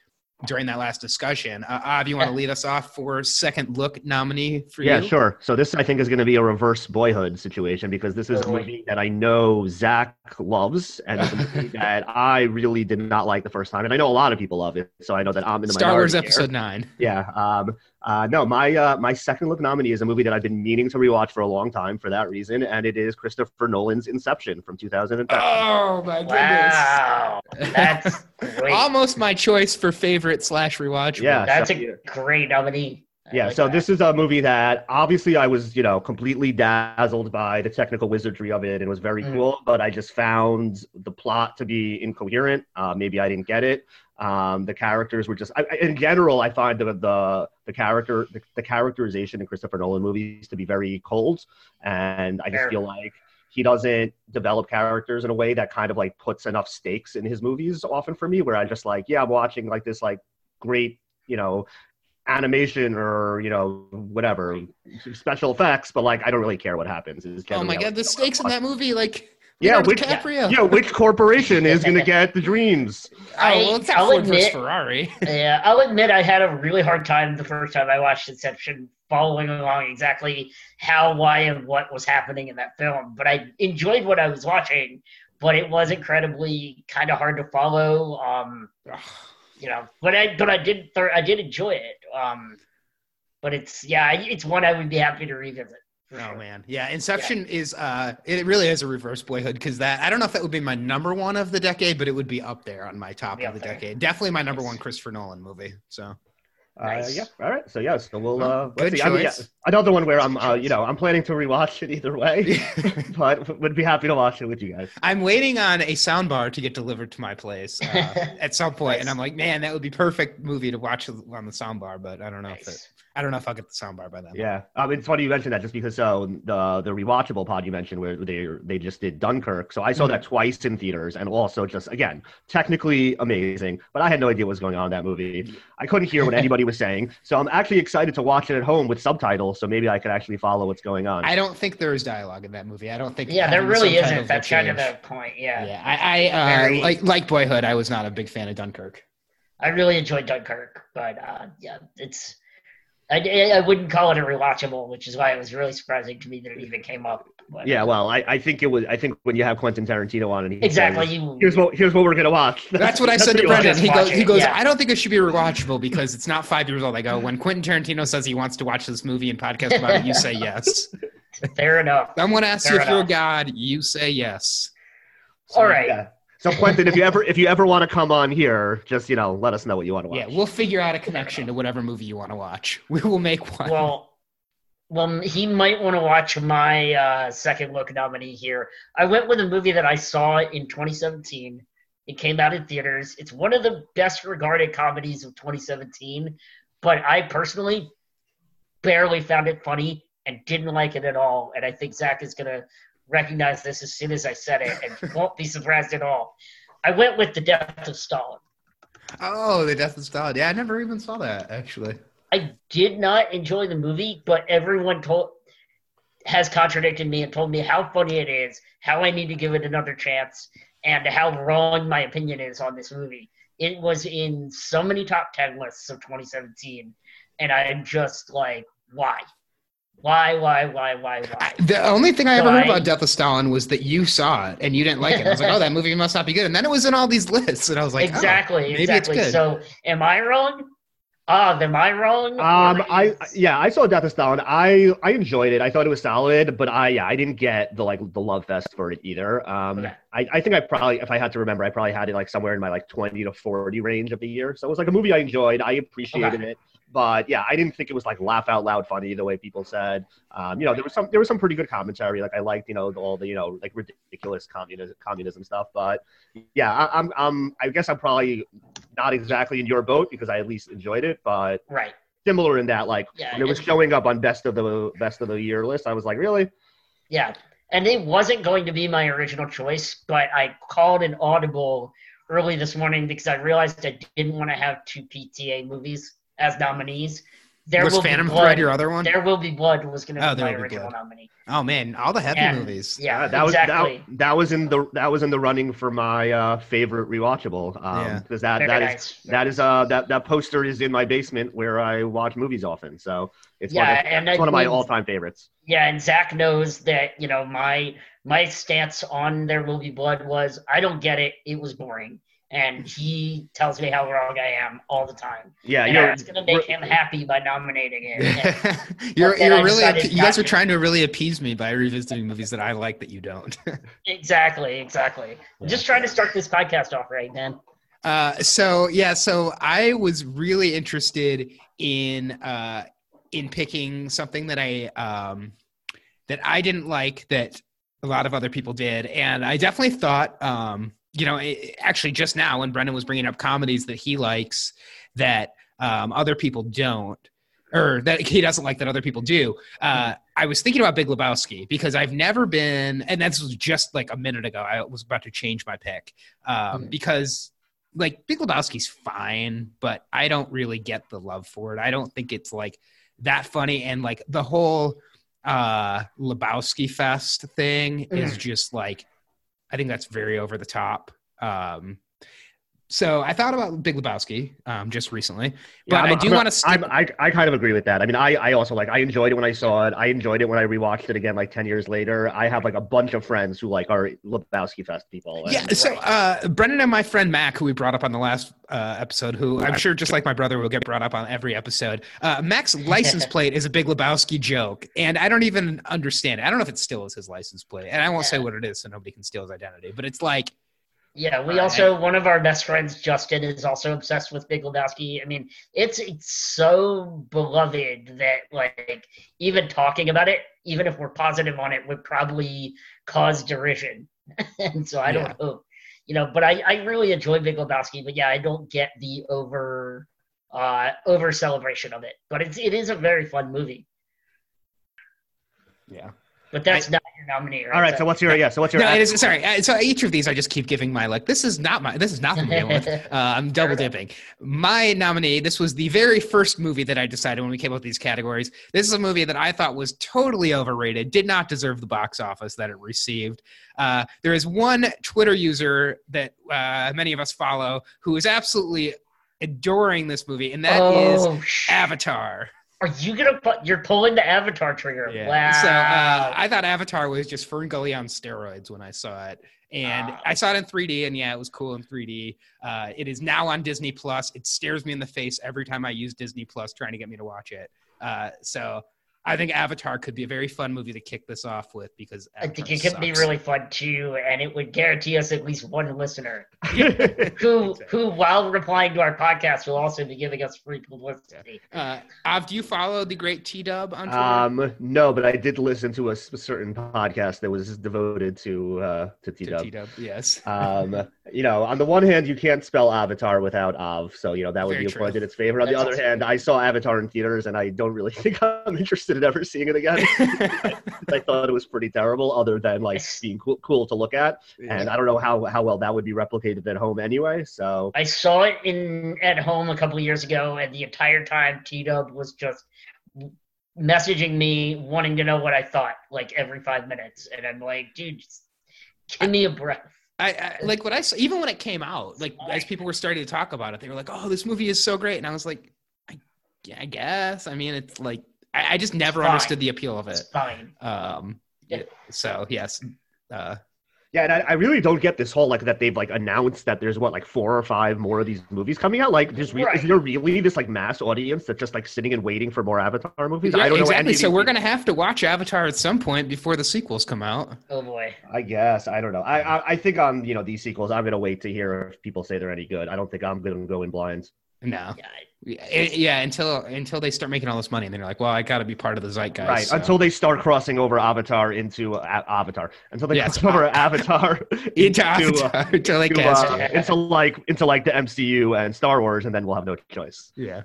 A: during that last discussion. Uh, Av, you want to lead us off for second look nominee for
B: Yeah,
A: you?
B: Yeah, sure. So this I think is going to be a reverse Boyhood situation because this is a movie that I know Zach loves and it's a movie that I really did not like the first time, and I know a lot of people love it. So I know that I'm in the
A: Star Wars
B: minority here.
A: Episode Nine.
B: Yeah. Um, uh, no, my uh, my second look nominee is a movie that I've been meaning to rewatch for a long time for that reason, and it is Christopher Nolan's Inception from 2010.
A: Oh my goodness!
C: wow, that's great.
A: Almost my choice for favorite slash rewatch.
B: Yeah.
C: that's
B: so-
C: a great nominee. I
B: Yeah,
C: like
B: so
C: that.
B: this is a movie that obviously I was, you know, completely dazzled by the technical wizardry of it and was very
C: Mm.
B: cool, but I just found the plot to be incoherent. Uh, maybe I didn't get it. Um, the characters were just, I, I- in general, I find the the, the character, the, the characterization in Christopher Nolan movies to be very cold, and I just feel like he doesn't develop characters in a way that kind of like puts enough stakes in his movies often for me, where I just like, yeah, I'm watching like this like great, you know, animation or you know whatever special effects, but like I don't really care what happens. Is
A: Oh my god, the stakes in that movie, like
B: Yeah,
A: Leonardo
B: which-
A: DiCaprio.
B: Yeah, which corporation is going to get the dreams?
A: Oh, well, it's not
C: I'll
A: Ford
C: admit-
A: Ferrari.
C: yeah, I'll admit I had a really hard time the first time I watched Inception, following along exactly how, why, and what was happening in that film. But I enjoyed what I was watching, but it was incredibly kind of hard to follow. Um, you know, but I but I did th- I did enjoy it. Um, but it's yeah, it's one I would be happy to revisit. For
A: Oh
C: sure.
A: man, yeah. Inception is uh, it really is a reverse Boyhood because that I don't know if that would be my number one of the decade, but it would be up there on my top of the
C: there.
A: decade. Definitely my number
C: Nice.
A: one Christopher Nolan movie. So
C: Nice.
B: Uh, yeah. All right. So yeah. So we'll. Uh,
A: good
B: let's see. I mean, yeah, another one where I'm. Uh, you know, I'm planning to rewatch it either way, but would be happy to watch it with you guys.
A: I'm waiting on a soundbar to get delivered to my place uh, at some point, and
C: Nice.
A: I'm like, man, that would be perfect movie to watch on the soundbar, but I don't know if it,
C: Nice.
A: I don't know if I'll get the soundbar by then.
B: Yeah, um, it's funny you mentioned that just because so the the rewatchable pod you mentioned where they they just did Dunkirk. So I saw
A: Mhm.
B: that twice in theaters and also just again technically amazing, but I had no idea what was going on in that movie. I couldn't hear what anybody was saying, so I'm actually excited to watch it at home with subtitles, so maybe I could actually follow what's going on.
A: I don't think there is dialogue in that movie. I don't think.
C: Yeah, there really isn't.
A: will
C: That's kind of the point. Yeah.
A: Yeah, I, I uh,
C: Very-
A: like like Boyhood. I was not a big fan of Dunkirk.
C: I really enjoyed Dunkirk, but uh, yeah, it's I, I wouldn't call it a rewatchable, which is why it was really surprising to me that it even came up. But,
B: yeah, well, I, I think it was. I think when you have Quentin Tarantino on and he
C: exactly.
B: says,
C: You
B: here's what here's what we're gonna watch.
A: That's what I said to Brendan. He
C: watch
A: goes, he goes.
C: yeah.
A: I don't think it should be rewatchable because it's not five years old. I go, when Quentin Tarantino says he wants to watch this movie and podcast about it, you say yes.
C: fair enough.
A: Someone asks you
C: Fair
A: if you're a god, you say yes. So,
C: All right.
B: Yeah. So Quentin, if you ever if you ever want to come on here, just you know, let us know what you want to watch.
A: Yeah, we'll figure out a connection to whatever movie you want to watch. We will make one.
C: Well, well, he might want to watch my uh, second look nominee here. I went with a movie that I saw in 2017. It came out in theaters. It's one of the best regarded comedies of 2017, but I personally barely found it funny and didn't like it at all. And I think Zach is going recognize this as soon as I said it and won't be surprised at all. I went with The Death of Stalin.
A: oh, the Death of Stalin. Yeah, I never even saw that actually.
C: I did not enjoy the movie, but everyone told has contradicted me and told me how funny it is, how I need to give it another chance, and how wrong my opinion is on this movie. It was in so many top ten lists of 2017, and I'm just like, why, why, why, why, why, why?
A: The only thing I ever
C: So
A: heard about Death of Stalin was that you saw it and you didn't like it. I was like, oh, that movie must not be good. And then it was in all these lists, and I was like, oh,
C: exactly,
A: maybe
C: exactly.
A: it's good.
C: So, am I wrong? Ah, am I wrong?
B: Um, I yeah, I saw Death of Stalin. I I enjoyed it. I thought it was solid, but I yeah, I didn't get the like the love fest for it either. Um,
C: Okay.
B: I, I think I probably if I had to remember, I probably had it like somewhere in my like twenty to forty range of the year. So it was like a movie I enjoyed. I appreciated it, but yeah, I didn't think it was like laugh out loud funny the way people said. Um, you know, there was some there was some pretty good commentary. Like I liked you know all the you know like ridiculous communism communism stuff. But yeah, I, I'm I'm I guess I'm probably not exactly in your boat because I at least enjoyed it, but
C: right.
B: similar in that like
C: Yeah,
B: when it was showing up on best of the best of the year list i was like really
C: Yeah. And it wasn't going to be my original choice, but I called an audible early this morning because I realized I didn't want to have two PTA movies as nominees. There
A: was
C: will
A: Phantom
C: be blood.
A: Thread your other one?
C: There will be blood was going to
A: Oh,
C: be my
A: Be
C: original
A: Blood.
C: nominee.
A: Oh man, all the heavy
C: And-
A: movies.
C: Yeah,
B: that was
C: exactly.
B: that, that was in the that was in the running for my uh favorite rewatchable um
A: Yeah.
B: because that
C: Very
B: that is
C: nice.
B: that is uh that that poster is in my basement where i watch movies often so it's
C: Yeah,
B: one of,
C: and
B: it's
C: I
B: one of my
C: mean-
B: all-time favorites
C: Yeah, and Zach knows that you know my my stance on their movie Blood was I don't get it. It was boring, and he tells me how wrong I am all the time.
B: yeah
C: and
B: you're
C: it's gonna make him happy by nominating it.
A: You're you're really you guys are trying to really appease me by revisiting movies that I like that you don't.
C: exactly, exactly. I'm just trying to start this podcast off right, man.
A: Uh, so yeah, so I was really interested in uh, in picking something that I um, that I didn't like that a lot of other people did, and I definitely thought, um, you know, it, actually just now when Brendan was bringing up comedies that he likes that um, other people don't. Or that he doesn't like that other people do. Uh, I was thinking about Big Lebowski because I've never been, and this was just like a minute ago. I was about to change my pick um,
C: Mhm.
A: because like Big Lebowski's fine, but I don't really get the love for it. I don't think it's like that funny and like the whole uh Lebowski Fest thing is just like I think that's very over the top. Um so I thought about Big Lebowski um just recently, but
B: I'm-
A: I do want to
B: I'm- I, I kind of agree with that. I mean, I, I also like I enjoyed it when I saw it. I enjoyed it when I rewatched it again like ten years later. I have like a bunch of friends who like are Lebowski Fest people. and-
A: Yeah, so uh, Brendan and my friend Mac, who we brought up on the last uh, episode, who I'm sure just like my brother will get brought up on every episode. Uh, Mac's license plate is a Big Lebowski joke, and I don't even understand it. I don't know if it still is his license plate, and I won't say what it is so nobody can steal his identity. But it's like,
C: Yeah, we
A: Alright.
C: also one of our best friends, Justin, is also obsessed with Big Lebowski. I mean, it's it's so beloved that like even talking about it, even if we're positive on it, would probably cause derision. and so I
A: Yeah.
C: don't know, you know. But I I really enjoy Big Lebowski. But yeah, I don't get the over uh over celebration of it. But it's it is a very fun movie.
A: yeah.
C: But that's not your nominee, right?
B: All right. So what's your yeah? So what's your
A: No, it is sorry. uh, So each of these, I just keep giving my like. This is not my. This is not the movie I'm. Uh, I'm double dipping. My nominee. This was the very first movie that I decided when we came up with these categories. This is a movie that I thought was totally overrated. Did not deserve the box office that it received. Uh, there is one Twitter user that uh, many of us follow who is absolutely adoring this movie, and that is
C: oh, sh-
A: Avatar.
C: Are you gonna put? You're pulling the Avatar trigger. Wow.
A: So uh, I thought Avatar was just Fern Gully on steroids when I saw it, and
C: Ah.
A: I saw it in 3D, and yeah, it was cool in 3D. Uh, it is now on Disney Plus. It stares me in the face every time I use Disney Plus, trying to get me to watch it. Uh, so I think Avatar could be a very fun movie to kick this off with because
C: I think
A: Avatar
C: it could be really fun too, and it would guarantee us at least one listener who, who, while replying to our podcast, will also be giving us free publicity.
A: Uh, Av, do you follow the great T Dub on Twitter?
B: Um, no, but I did listen to a certain podcast that was devoted to uh, to T Dub.
A: Yes.
B: Um, you know, on the one hand, you can't spell Avatar without Av, so you know that would
A: Very
B: be a
A: true.
B: point in its favor. On the other
C: also-
B: hand, I saw Avatar in theaters, and I don't really think I'm interested in ever seeing it again. I thought it was pretty terrible, other than like being cool, cool to look at, and I don't know how how well that would be replicated at home anyway. So
C: I saw it in at home a couple of years ago, and the entire time T Dub was just messaging me, wanting to know what I thought, like every five minutes, and I'm like, dude, just give me a breath.
A: I, I like what I saw, even when it came out, like as people were starting to talk about it, they were like, "Oh, this movie is so great," and I was like, "I, yeah, I guess." I mean, it's like I, I just never
C: Fine.
A: understood the appeal of
C: It's
A: it.
C: fine.
A: Um,
C: Yeah.
A: so yes, uh,
B: Yeah, and I, I really don't get this whole like that they've like announced that there's what like four or five more of these movies coming out. Like, there's re-
C: Right.
B: is there really this like mass audience that's just like sitting and waiting for more Avatar movies?
A: Yeah,
B: I don't know.
A: exactly. So we're gonna have to watch Avatar at some point before the sequels come out.
C: Oh boy.
B: I guess I don't know. I, I I think on you know these sequels, I'm gonna wait to hear if people say they're any good. I don't think I'm gonna go in blind.
A: No,
C: Yeah.
A: Yeah, yeah, until until they start making all this money, and then they're like, "Well, I got to be part of the zeitgeist."
B: right
A: so-
B: until they start crossing over Avatar into uh, Avatar. Until they
A: Yes.
B: cross over Avatar
A: into
B: uh,
A: Avatar, until they
B: to,
A: cast
B: uh,
A: it.
B: into like into like the MCU and Star Wars, and then we'll have no choice.
A: Yeah.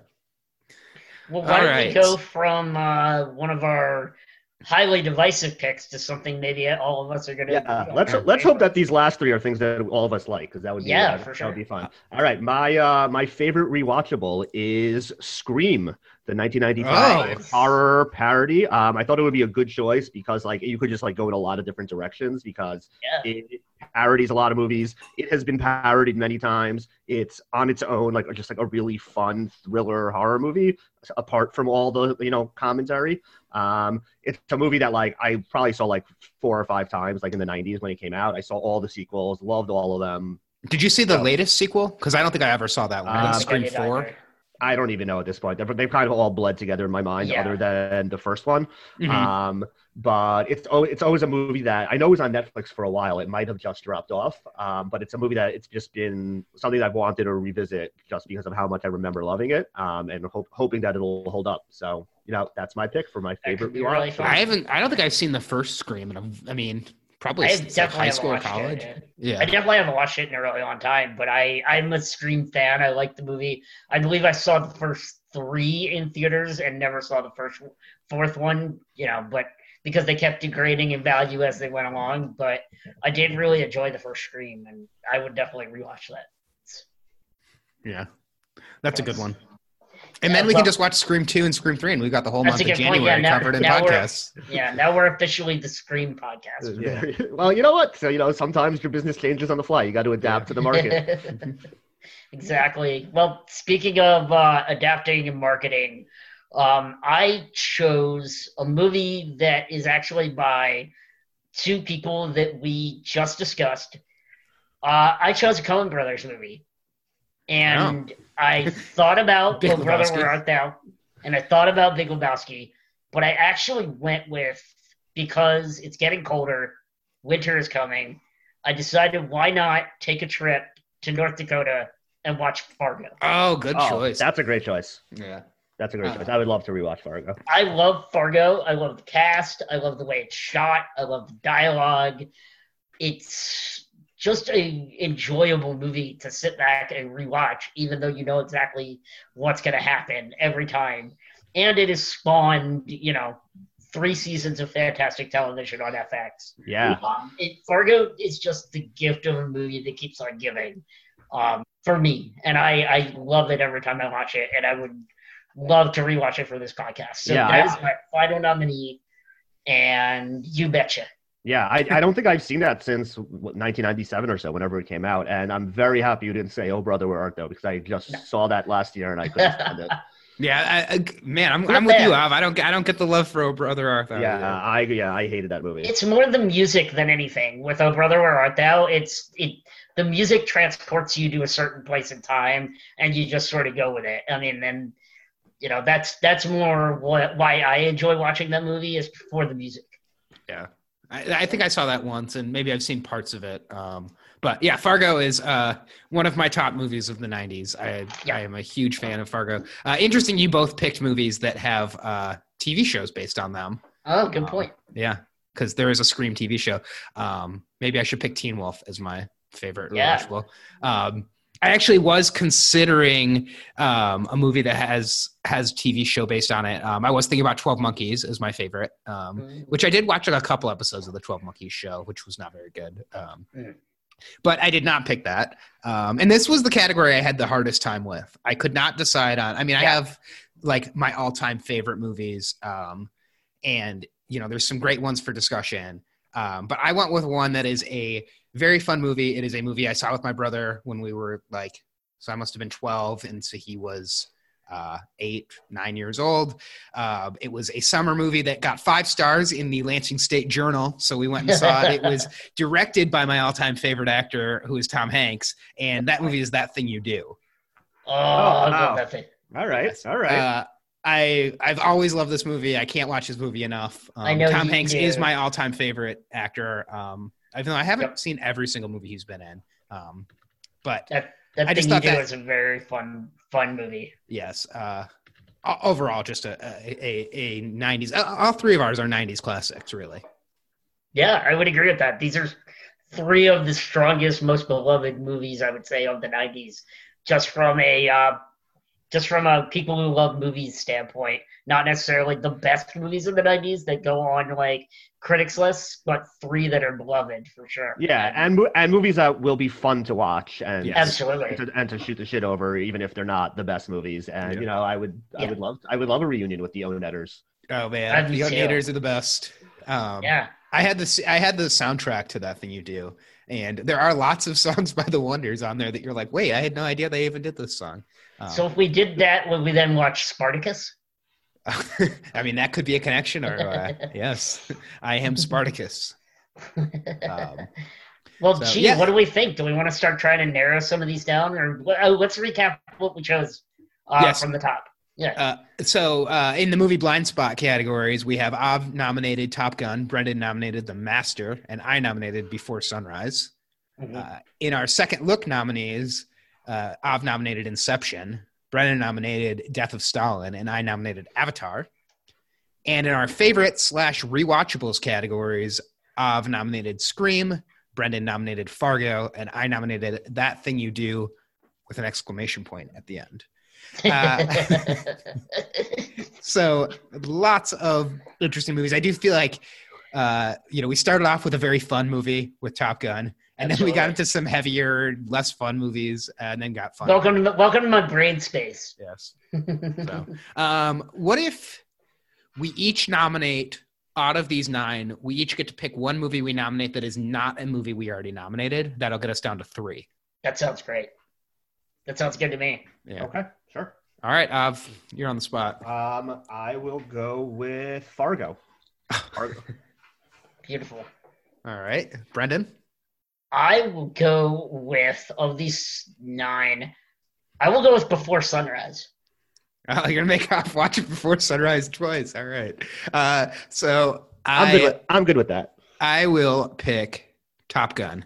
C: Well,
A: All
C: why don't
A: right.
C: we go from uh, one of our highly divisive picks to something maybe all of us are gonna.
B: Yeah, let's let's hope that these last three are things that all of us like because that would be
C: Yeah,
B: uh,
C: for
B: that
C: sure.
B: would be fun. All right, my uh my favorite rewatchable is Scream, the 1995
C: Oh.
B: horror parody. Um, I thought it would be a good choice because like you could just like go in a lot of different directions because
C: Yeah.
B: it parodies a lot of movies. It has been parodied many times. It's on its own like just like a really fun thriller horror movie apart from all the you know commentary. Um, it's a movie that like I probably saw like four or five times, like in the '90s when it came out. I saw all the sequels, loved all of them.
A: Did you see the latest sequel? Because I don't think I ever saw that one. I
C: I
A: think Scream
C: did
A: Four.
C: Either.
B: I don't even know at this point. They're, they've kind of all bled together in my mind,
C: Yeah.
B: other than the first one.
A: Mhm.
B: Um, but it's oh, it's always a movie that I know was on Netflix for a while. It might have just dropped off, um, but it's a movie that it's just been something I've wanted to revisit just because of how much I remember loving it, um, and hope, hoping that it'll hold up. So you know, that's my pick for my favorite
C: be
B: rewatch.
C: really.
A: I haven't. I don't think I've seen the first Scream, and I'm, I mean, probably like, high school or college.
C: it.
A: Yeah.
C: I definitely haven't watched it in a really long time, but I I'm a Scream fan. I like the movie. I believe I saw the first three in theaters and never saw the first fourth one. You know, but because they kept degrading in value as they went along. But I did really enjoy the first Scream, and I would definitely rewatch that.
A: Yeah, that's a good one. And
C: Yeah,
A: then we can just watch Scream two and Scream three, and we've got the whole month of. January
C: Yeah, now-
A: covered in
C: now
A: podcasts.
C: Yeah, now we're officially the Scream podcast.
A: Yeah.
B: well, you know what? So you know, sometimes your business changes on the fly. You got to adapt to the market.
C: exactly. Well, speaking of uh, adapting and marketing, um, I chose a movie that is actually by two people that we just discussed. Uh, I chose a Coen Brothers movie, and I thought about
A: Big
C: Oh Brother
A: Lebowski.
C: Where Art Thou, and I thought about Big Lebowski, but I actually went with because it's getting colder, winter is coming. I decided why not take a trip to North Dakota and watch Fargo.
A: Oh, good
B: Oh,
A: choice.
B: That's a great choice.
A: yeah.
B: That's a great
A: Uh,
B: choice. I would love to rewatch Fargo.
C: I love Fargo. I love the cast. I love the way it's shot. I love the dialogue. It's just a enjoyable movie to sit back and rewatch, even though you know exactly what's going to happen every time. And it has spawned, you know, three seasons of fantastic television on FX.
B: Yeah.
C: Um, it, Fargo is just the gift of a movie that keeps on giving um, for me, and I, I love it every time I watch it, and I would love to rewatch it for this podcast. So
B: Yeah,
C: that
B: I-
C: is my final nominee, and you betcha.
B: Yeah, I, I don't think I've seen that since 1997 or so, whenever it came out. And I'm very happy you didn't say, "Oh, brother, where art thou?" Because I just
C: No.
B: saw that last year and I couldn't stand it.
A: Yeah, I, I, man, I'm, I'm with you,
C: bad.
A: Av. I don't, I don't get the love for Oh Brother Arthur.
B: yeah, I yeah, I hated that movie.
C: It's more the music than anything. With Oh Brother Where Art Thou, it's it the music transports you to a certain place in time, and you just sort of go with it. I mean, and you know that's that's more what why I enjoy watching that movie is for the music.
A: Yeah. I, I think I saw that once, and maybe I've seen parts of it. Um, but yeah, Fargo is uh, one of my top movies of the '90s. I. I am a huge fan of Fargo. Uh, interesting, you both picked movies that have uh, TV shows based on them.
C: Oh, good
A: Um,
C: point.
A: Yeah, because there is a Scream TV show. Um, maybe I should pick Teen Wolf as my favorite.
C: Yeah.
A: Um, I actually was considering um, a movie that has has TV show based on it. Um, I was thinking about Twelve Monkeys as my favorite, um,
C: Mm.
A: which I did watch a couple episodes of the Twelve Monkeys show, which was not very good. Um,
C: Mm.
A: But I did not pick that. Um, and this was the category I had the hardest time with. I could not decide on. I mean, I
C: Yeah.
A: have like my all time favorite movies. Um, and you know there's some great ones for discussion um, but i went with one that is a very fun movie it is a movie i saw with my brother when we were like so i must have been 12 and so he was uh, eight, nine years old. Uh, it was a summer movie that got five stars in the Lansing State Journal. So we went and saw it. It was directed by my all time favorite actor, who is Tom Hanks. And that movie is That Thing You Do.
C: Oh, I
B: wow.
C: love that thing.
B: All right, all right.
A: Uh, I I've always loved this movie. I can't watch this movie enough. Um,
C: I know
A: Tom Hanks
C: do.
A: is my all-time favorite actor. Um, even though I haven't
C: Yep.
A: seen every single movie he's been in, um, but
C: That that
A: I just thought that
C: was a very fun fun movie.
A: yes, uh, overall, just a a, a, a '90s. uh, All three of ours are '90s classics, really.
C: Yeah, I would agree with that. These are three of the strongest, most beloved movies I would say of the '90s, just from a uh, just from a people who love movies standpoint. Not necessarily the best movies of the '90s that go on like critics lists, but three that are beloved for sure.
B: yeah, and and movies that will be fun to watch and
A: Yes.
C: absolutely.
B: and to, and to shoot the shit over, even if they're not the best movies. And
A: Yeah.
B: you know, I would I
C: Yeah.
B: would love I would love a reunion with the Oneders.
A: Oh
C: I
A: man,
C: do
A: the
C: too.
A: Gators are the best. Um,
C: Yeah,
A: I had this. I had the soundtrack to that thing you do, and there are lots of songs by the Wonders on there that you're like, wait, I had no idea they even did this song. Um,
C: So if we did that, would we then watch Spartacus?
A: I mean, that could be a connection, or uh, yes, I am Spartacus. Um,
C: well,
A: so,
C: gee,
A: yeah.
C: what do we think? Do we want to start trying to narrow some of these down, or uh, let's recap what we chose uh,
A: Yes.
C: from the top? Yeah,
A: Uh, so, uh, in the movie blind spot categories, we have Av nominated Top Gun, Brendan nominated The Master, and I nominated Before Sunrise.
C: Mhm.
A: Uh, in our second look nominees, uh, Av nominated Inception, Brendan nominated Death of Stalin, and I nominated Avatar. And in our favorite slash rewatchables categories, Av nominated Scream, Brendan nominated Fargo, and I nominated That Thing You Do with an exclamation point at the end. uh, So lots of interesting movies. I do feel like, uh, you know, we started off with a very fun movie with Top Gun, and then we got into some heavier, less fun movies, and then got fun.
C: welcome, to, welcome to my brain space.
A: Yes. So, um, what if we each nominate out of these nine? We each get to pick one movie we nominate that is not a movie we already nominated. That'll get us down to three.
C: that sounds great. That sounds good to me.
A: Yeah.
B: Okay, sure.
A: All right, Av, you're on the spot.
B: Um, I will go with Fargo. Fargo.
C: Beautiful.
A: All right, Brendan.
C: I will go with of these nine. I will go with Before Sunrise.
A: Oh, you're gonna make Av watch it before sunrise twice. All right. Uh, so
B: I'm
A: I
B: good. With, I'm good with that.
A: I will pick Top Gun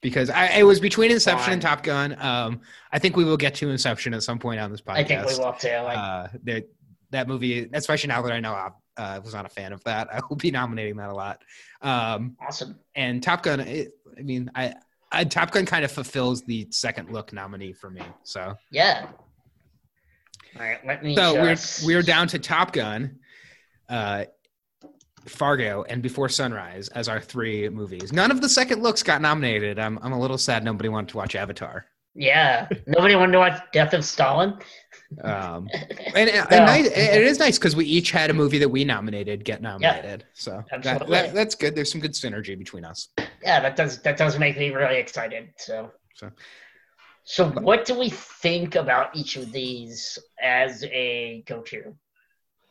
A: because I it was between Inception
C: Fine.
A: and Top Gun. Um, I think we will get to Inception at some point on this podcast.
C: I think we will too. Like,
A: Uh, that that movie, especially now that I know I uh, was not a fan of that, I will be nominating that a lot. Um,
C: awesome.
A: and Top Gun, it, I mean, I, I Top Gun kind of fulfills the second look nominee for me. So
C: Yeah. All right. Let me.
A: So
C: just-
A: we're we're down to Top Gun, uh, Fargo, and Before Sunrise as our three movies. None of the second looks got nominated. I'm I'm a little sad nobody wanted to watch Avatar.
C: Yeah. Nobody wanted to watch Death of Stalin.
A: Um, and and
C: No.
A: nice, it is nice because we each had a movie that we nominated get nominated. so that, that, that's good. There's some good synergy between us.
C: Yeah, that does that does make me really excited. So.
A: So-
C: So what do we think about each of these as a go-to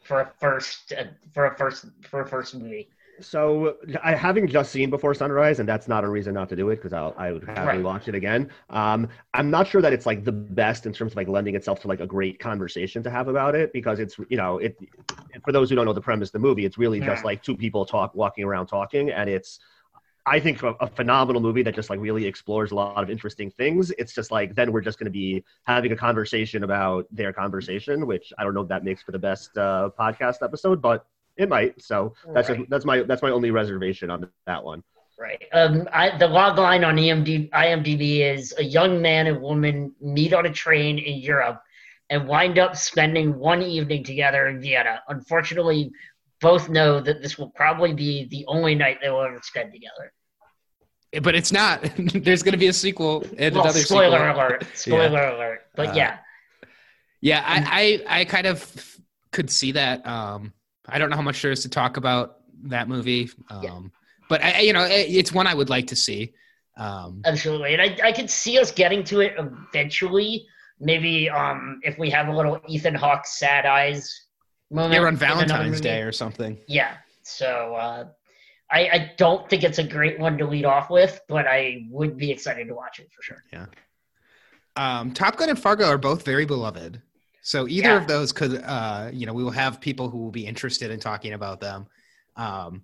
C: for a first uh, for a first for a first movie?
B: So I having just seen Before Sunrise, and that's not a reason not to do it because I'll I would happily
C: Right.
B: watch it again. Um, I'm not sure that it's like the best in terms of like lending itself to like a great conversation to have about it because it's you know it. For those who don't know the premise of the movie, it's really just like two people talk walking around talking, and it's. I think a, a phenomenal movie that just like really explores a lot of interesting things. It's just like then we're just going to be having a conversation about their conversation, which I don't know if that makes for the best uh, podcast episode, but it might. So that's
C: Right.
B: just, that's my that's my only reservation on that one.
C: Right. Um, I, the log line on EMD, IMDb is a young man and woman meet on a train in Europe and wind up spending one evening together in Vienna. Unfortunately, both know that this will probably be the only night they will ever spend together.
A: But it's not. There's going to be a sequel and
C: Well,
A: another
C: spoiler
A: sequel.
C: alert. Spoiler alert. But
A: Uh,
C: yeah.
A: Yeah, I, I I kind of could see that. Um, I don't know how much there is to talk about that movie, um,
C: Yeah.
A: but I, you know, it, it's one I would like to see. Um,
C: Absolutely. And I, I could see us getting to it eventually, maybe um if we have a little Ethan Hawke sad eyes moment.
A: Yeah, on Valentine's. Day or something.
C: Yeah. So uh, I, I don't think it's a great one to lead off with, but I would be excited to watch it for sure. Yeah.
A: Um, Top Gun and Fargo are both very beloved. So either
C: Yeah.
A: of those could, uh, you know, we will have people who will be interested in talking about them. Um,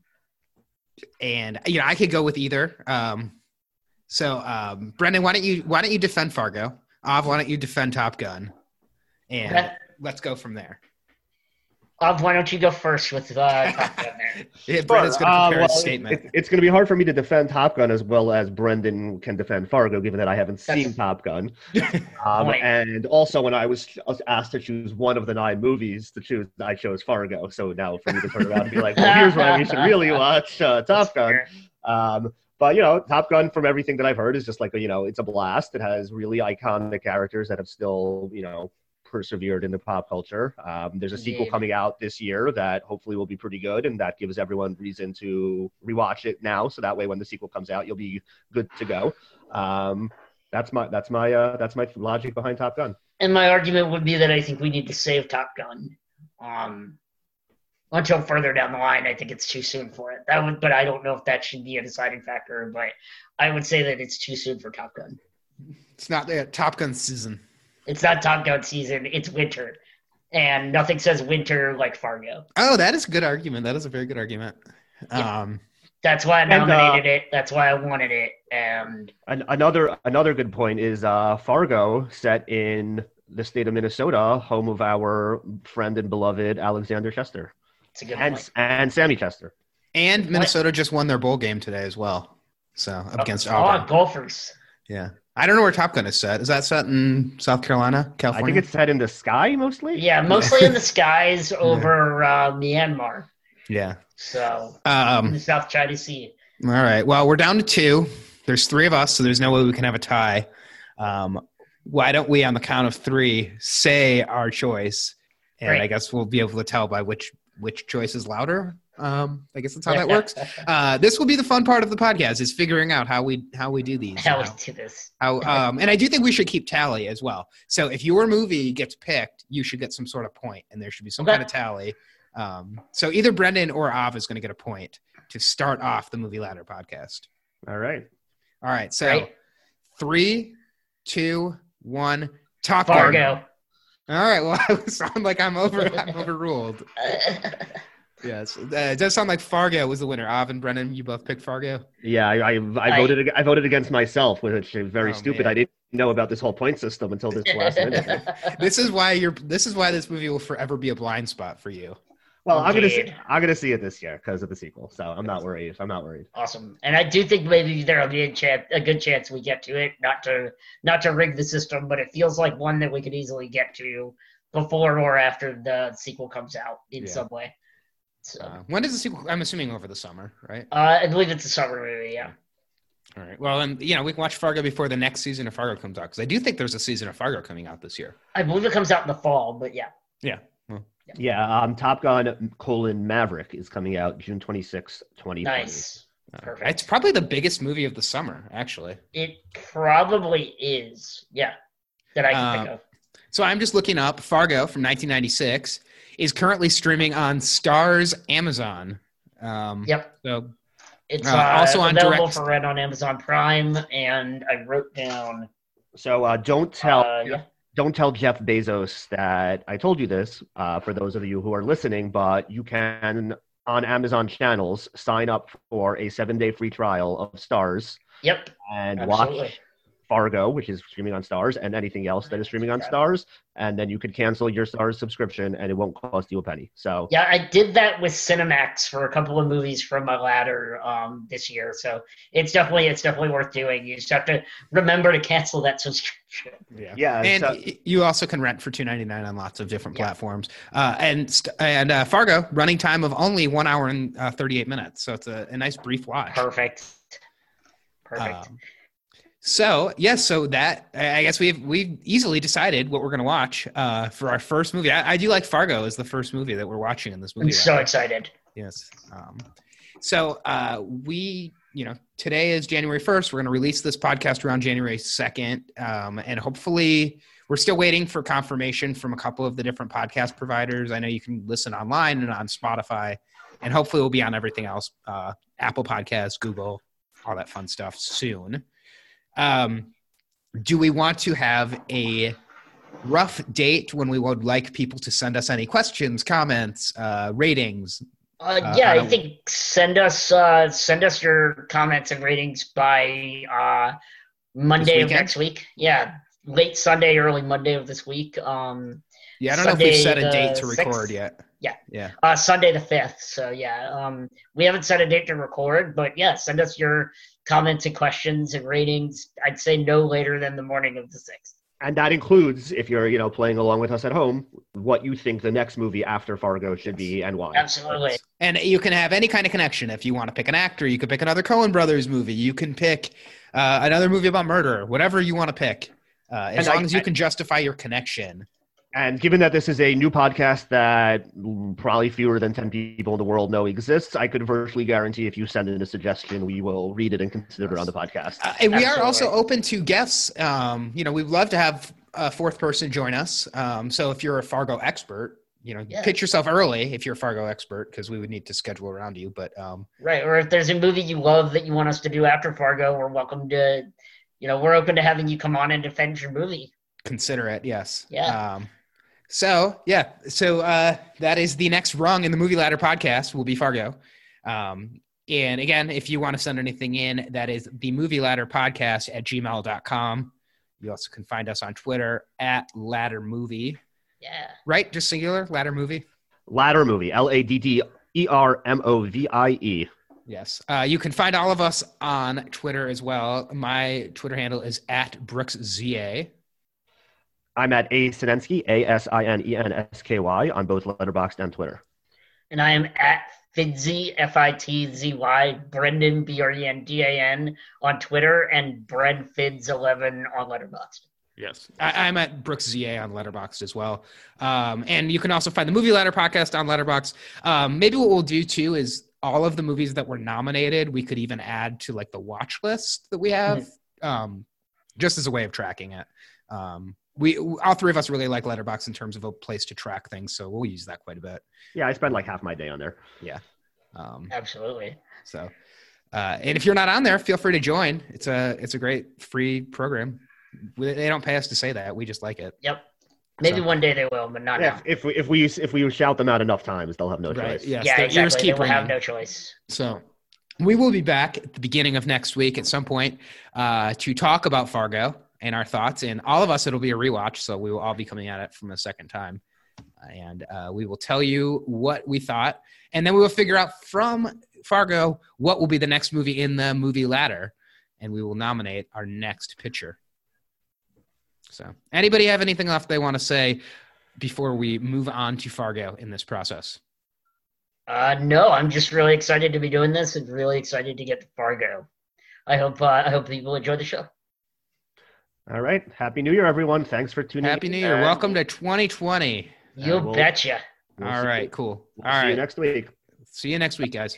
A: and you know, I could go with either. Um, so Brendan, Brendan, why don't you why don't you defend Fargo? Av, why don't you defend Top Gun? And
C: Okay.
A: let's go from there.
C: Av, why don't you go first with uh, Top Gun there?
A: Yeah, Brendan's going to
B: Uh, well,
A: statement.
B: It's, it's going to be hard for me to defend Top Gun as well as Brendan can defend Fargo, given that I haven't
C: That's-
B: seen Top Gun. Um, and also, when I was asked to choose one of the nine movies to choose, I chose Fargo. So now for me to turn around and be like, well, here's why we should really watch uh, Top Gun. Um, but you know, Top Gun, from everything that I've heard, is just like a, you know, it's a blast. It has really iconic characters that have still, you know, persevered in the pop culture. Um, there's a sequel
C: Indeed.
B: coming out this year that hopefully will be pretty good, and that gives everyone reason to rewatch it now. So that way, when the sequel comes out, you'll be good to go. Um, that's my that's my uh, that's my logic behind Top Gun.
C: And my argument would be that I think we need to save Top Gun. Um, until further down the line, I think it's too soon for it. That would, but I don't know if that should be a deciding factor. But I would say that it's too soon for Top Gun.
A: It's not the Top Gun season.
C: It's not Top Gun season. It's winter, and nothing says winter like Fargo.
A: Oh, that is a good argument. That is a very good argument.
C: Yeah.
A: Um,
C: That's why I
B: And, uh,
C: nominated it. That's why I wanted it. And
B: An- another another good point is uh, Fargo, set in the state of Minnesota, home of our friend and beloved Alexander Chester
C: it's a good
B: and
C: point.
B: and Sammy Chester.
A: and Minnesota just won their bowl game today as well. So up against
C: oh,
A: Auburn.
C: Gophers.
A: Yeah. I don't know where Top Gun is set. Is that set in South Carolina, California?
B: I think it's set in the sky mostly.
C: Yeah, mostly in the skies over uh, Myanmar.
A: yeah.
C: So in
A: Um,
C: the South China Sea.
A: all right. Well, we're down to two. There's three of us, so there's no way we can have a tie. Um, why don't we, on the count of three, say our choice, and
C: Great.
A: I guess we'll be able to tell by which which choice is louder. Um, I guess that's how that works. Uh, this will be the fun part of the podcast: is figuring out how we how we do these.
C: How
A: how-
C: we do this?
A: How, um, and I do think we should keep tally as well. So if your movie gets picked, you should get some sort of point, and there should be some
C: Okay.
A: kind of tally. Um, so either Brendan or Av is going to get a point to start off the movie ladder podcast.
B: All right.
A: All right. So
C: Right.
A: three, two, one. Top Gun.
C: Fargo.
A: All right. Well, I sound like I'm over. I'm overruled. Yes, uh, it does sound like Fargo was the winner. Av and Brendan, you both picked Fargo.
B: Yeah, I I, I
C: I-
B: voted ag- I voted against myself, which is very
A: Oh,
B: stupid.
A: man.
B: I didn't know about this whole point system until this last minute.
A: This is why you're. This is why this movie will forever be a blind spot for you.
B: Well, I'm gonna see, I'm gonna see it this year because of the sequel, so I'm not worried. I'm not worried.
C: awesome. And I do think maybe there'll be a chance, a good chance we get to it. Not to not to rig the system, but it feels like one that we could easily get to before or after the sequel comes out in
A: Yeah.
C: some way. So
A: Uh, when does the sequel? I'm assuming over the summer, right?
C: uh, I believe it's a summer movie. Yeah.
A: All right. Well, and you know, we can watch Fargo before the next season of Fargo comes out because I do think there's a season of Fargo coming out this year.
C: I believe it comes out in the fall, but yeah.
B: Yeah, um, Top Gun: colon Maverick is coming out June 26, 2020.
C: Nice.
A: Uh,
C: Perfect.
A: It's probably the biggest movie of the summer, actually.
C: It probably is. Yeah. That I can think
A: Uh,
C: of.
A: So I'm just looking up Fargo from 1996 is currently streaming on Starz Amazon. Um,
C: Yep.
A: So
C: It's
A: uh,
C: uh,
A: also on
C: available
A: direct-
C: for rent on Amazon Prime, and I wrote down.
B: So uh, don't tell
C: Uh, yeah.
B: don't tell Jeff Bezos that I told you this. Uh, for those of you who are listening, but you can on Amazon channels sign up for a seven day free trial of Starz
C: Yep.
B: and
C: Absolutely.
B: watch Fargo, which is streaming on Starz, and anything else that is streaming on Starz, and then you could cancel your Starz subscription, and it won't cost you a penny. So
C: Yeah, I did that with Cinemax for a couple of movies from my ladder um, this year, so it's definitely it's definitely worth doing. You just have to remember to cancel that subscription.
A: yeah.
B: yeah,
A: And
B: so-
A: you also can rent for two ninety nine on lots of different
C: Yeah.
A: platforms. Uh, and and uh, Fargo running time of only one hour and uh, thirty eight minutes, so it's a, a nice brief watch.
C: Perfect. Perfect.
A: Um, so yes, so that I guess we've we've easily decided what we're going to watch uh, for our first movie. I, I do like Fargo as the first movie that we're watching in this movie.
C: I'm so
A: lab.
C: excited.
A: Yes. Um, so uh, we you know, today is January 1st. We're going to release this podcast around January 2nd. Um, and hopefully, we're still waiting for confirmation from a couple of the different podcast providers. I know you can listen online and on Spotify, and hopefully, we'll be on everything else uh, Apple Podcasts, Google, all that fun stuff soon. Um, do we want to have a rough date when we would like people to send us any questions, comments, uh, ratings?
C: Uh,
A: Uh,
C: yeah,
A: I
C: think send us uh, send us your comments and ratings by uh, Monday of next week. Yeah, late Sunday, early Monday of this week. Um,
A: Yeah, I don't know if we've set a date to
C: 6th?
A: record yet.
C: Yeah.
A: Yeah.
C: uh, Sunday the fifth. So yeah, um, we haven't set a date to record, but yeah, send us your comments and questions and ratings. I'd say no later than the morning of the sixth.
B: And that includes, if you're you know playing along with us at home, what you think the next movie after Fargo should be and why.
C: Absolutely.
A: And you can have any kind of connection. If you want to pick an actor, you could pick another Coen Brothers movie. You can pick uh, another movie about murder, whatever you want to pick, uh, as
B: And I-
A: long as you
B: I-
A: can justify your connection.
B: And given that this is a new podcast that probably fewer than 10 people in the world know exists, I could virtually guarantee if you send in a suggestion, we will read it and consider it on the podcast.
A: Uh, and we are also open to guests. Um, you know, we'd love to have a fourth person join us. Um, so if you're a Fargo expert, you know,
C: Yeah.
A: pitch yourself early if you're a Fargo expert because we would need to schedule around you. But um,
C: Right. Or if there's a movie you love that you want us to do after Fargo, we're welcome to, you know, we're open to having you come on and defend your movie.
A: consider it yes
C: Yeah.
A: um so yeah so uh that is the next rung in the movie ladder podcast will be fargo. Um and again if you want to send anything in that is the movie ladder podcast at gmail.com you also can find us on twitter at ladder movie.
C: Yeah.
A: right? Just singular? Ladder movie?
B: Ladder movie, L A D D E R M O V I E.
A: yes. Uh, you can find all of us on twitter as well. My twitter handle is at brooksza
B: I'm at A Sinensky, A S I N E N S K Y, on both Letterboxd and Twitter.
C: And I am at Fitzy, F I T Z Y, Brendan, B R E N D A N on Twitter, and BrenFitz11 on Letterboxd.
A: Yes. I, I'm at Brooks ZA on Letterboxd as well. Um, and you can also find the Movie Ladder podcast on Letterboxd. Um, maybe what we'll do too is all of the movies that were nominated, we could even add to like the watch list that we have, um, just as a way of tracking it. Um, we all three of us really like Letterboxd in terms of a place to track things, so we'll use that quite a bit.
B: Yeah, I spend like half my day on there.
A: Yeah um,
C: Absolutely.
A: so, uh, and if you're not on there, feel free to join. It's a it's a great free program. We- They don't pay us to say that; we just like it.
C: Yep. Maybe
A: So-
C: one day they will, but not
B: Yeah,
C: now.
B: if we if we if we shout them out enough times, they'll have no
A: Right?
B: choice.
A: Yes.
C: yeah, exactly.
A: ears
C: They
A: keep
C: will have no choice.
A: So we will be back at the beginning of next week at some point uh, to talk about Fargo and our thoughts. And all of us, it'll be a rewatch, so we will all be coming at it from a second time. And uh, we will tell you what we thought, and then we will figure out from Fargo what will be the next movie in the movie ladder, and we will nominate our next picture. So, anybody have anything else they want to say before we move on to Fargo in this process?
C: Uh, no, I'm just really excited to be doing this and really excited to get to Fargo. I hope uh, I hope people enjoy the show.
B: All right. Happy New Year, everyone. Thanks for tuning
A: Happy
B: in.
A: Happy New Year! Welcome to 2020.
C: You
B: we'll-
C: betcha.
B: we'll
A: All
B: see-
A: right, cool.
B: we'll
A: All
B: see you next week.
A: see you next week, guys.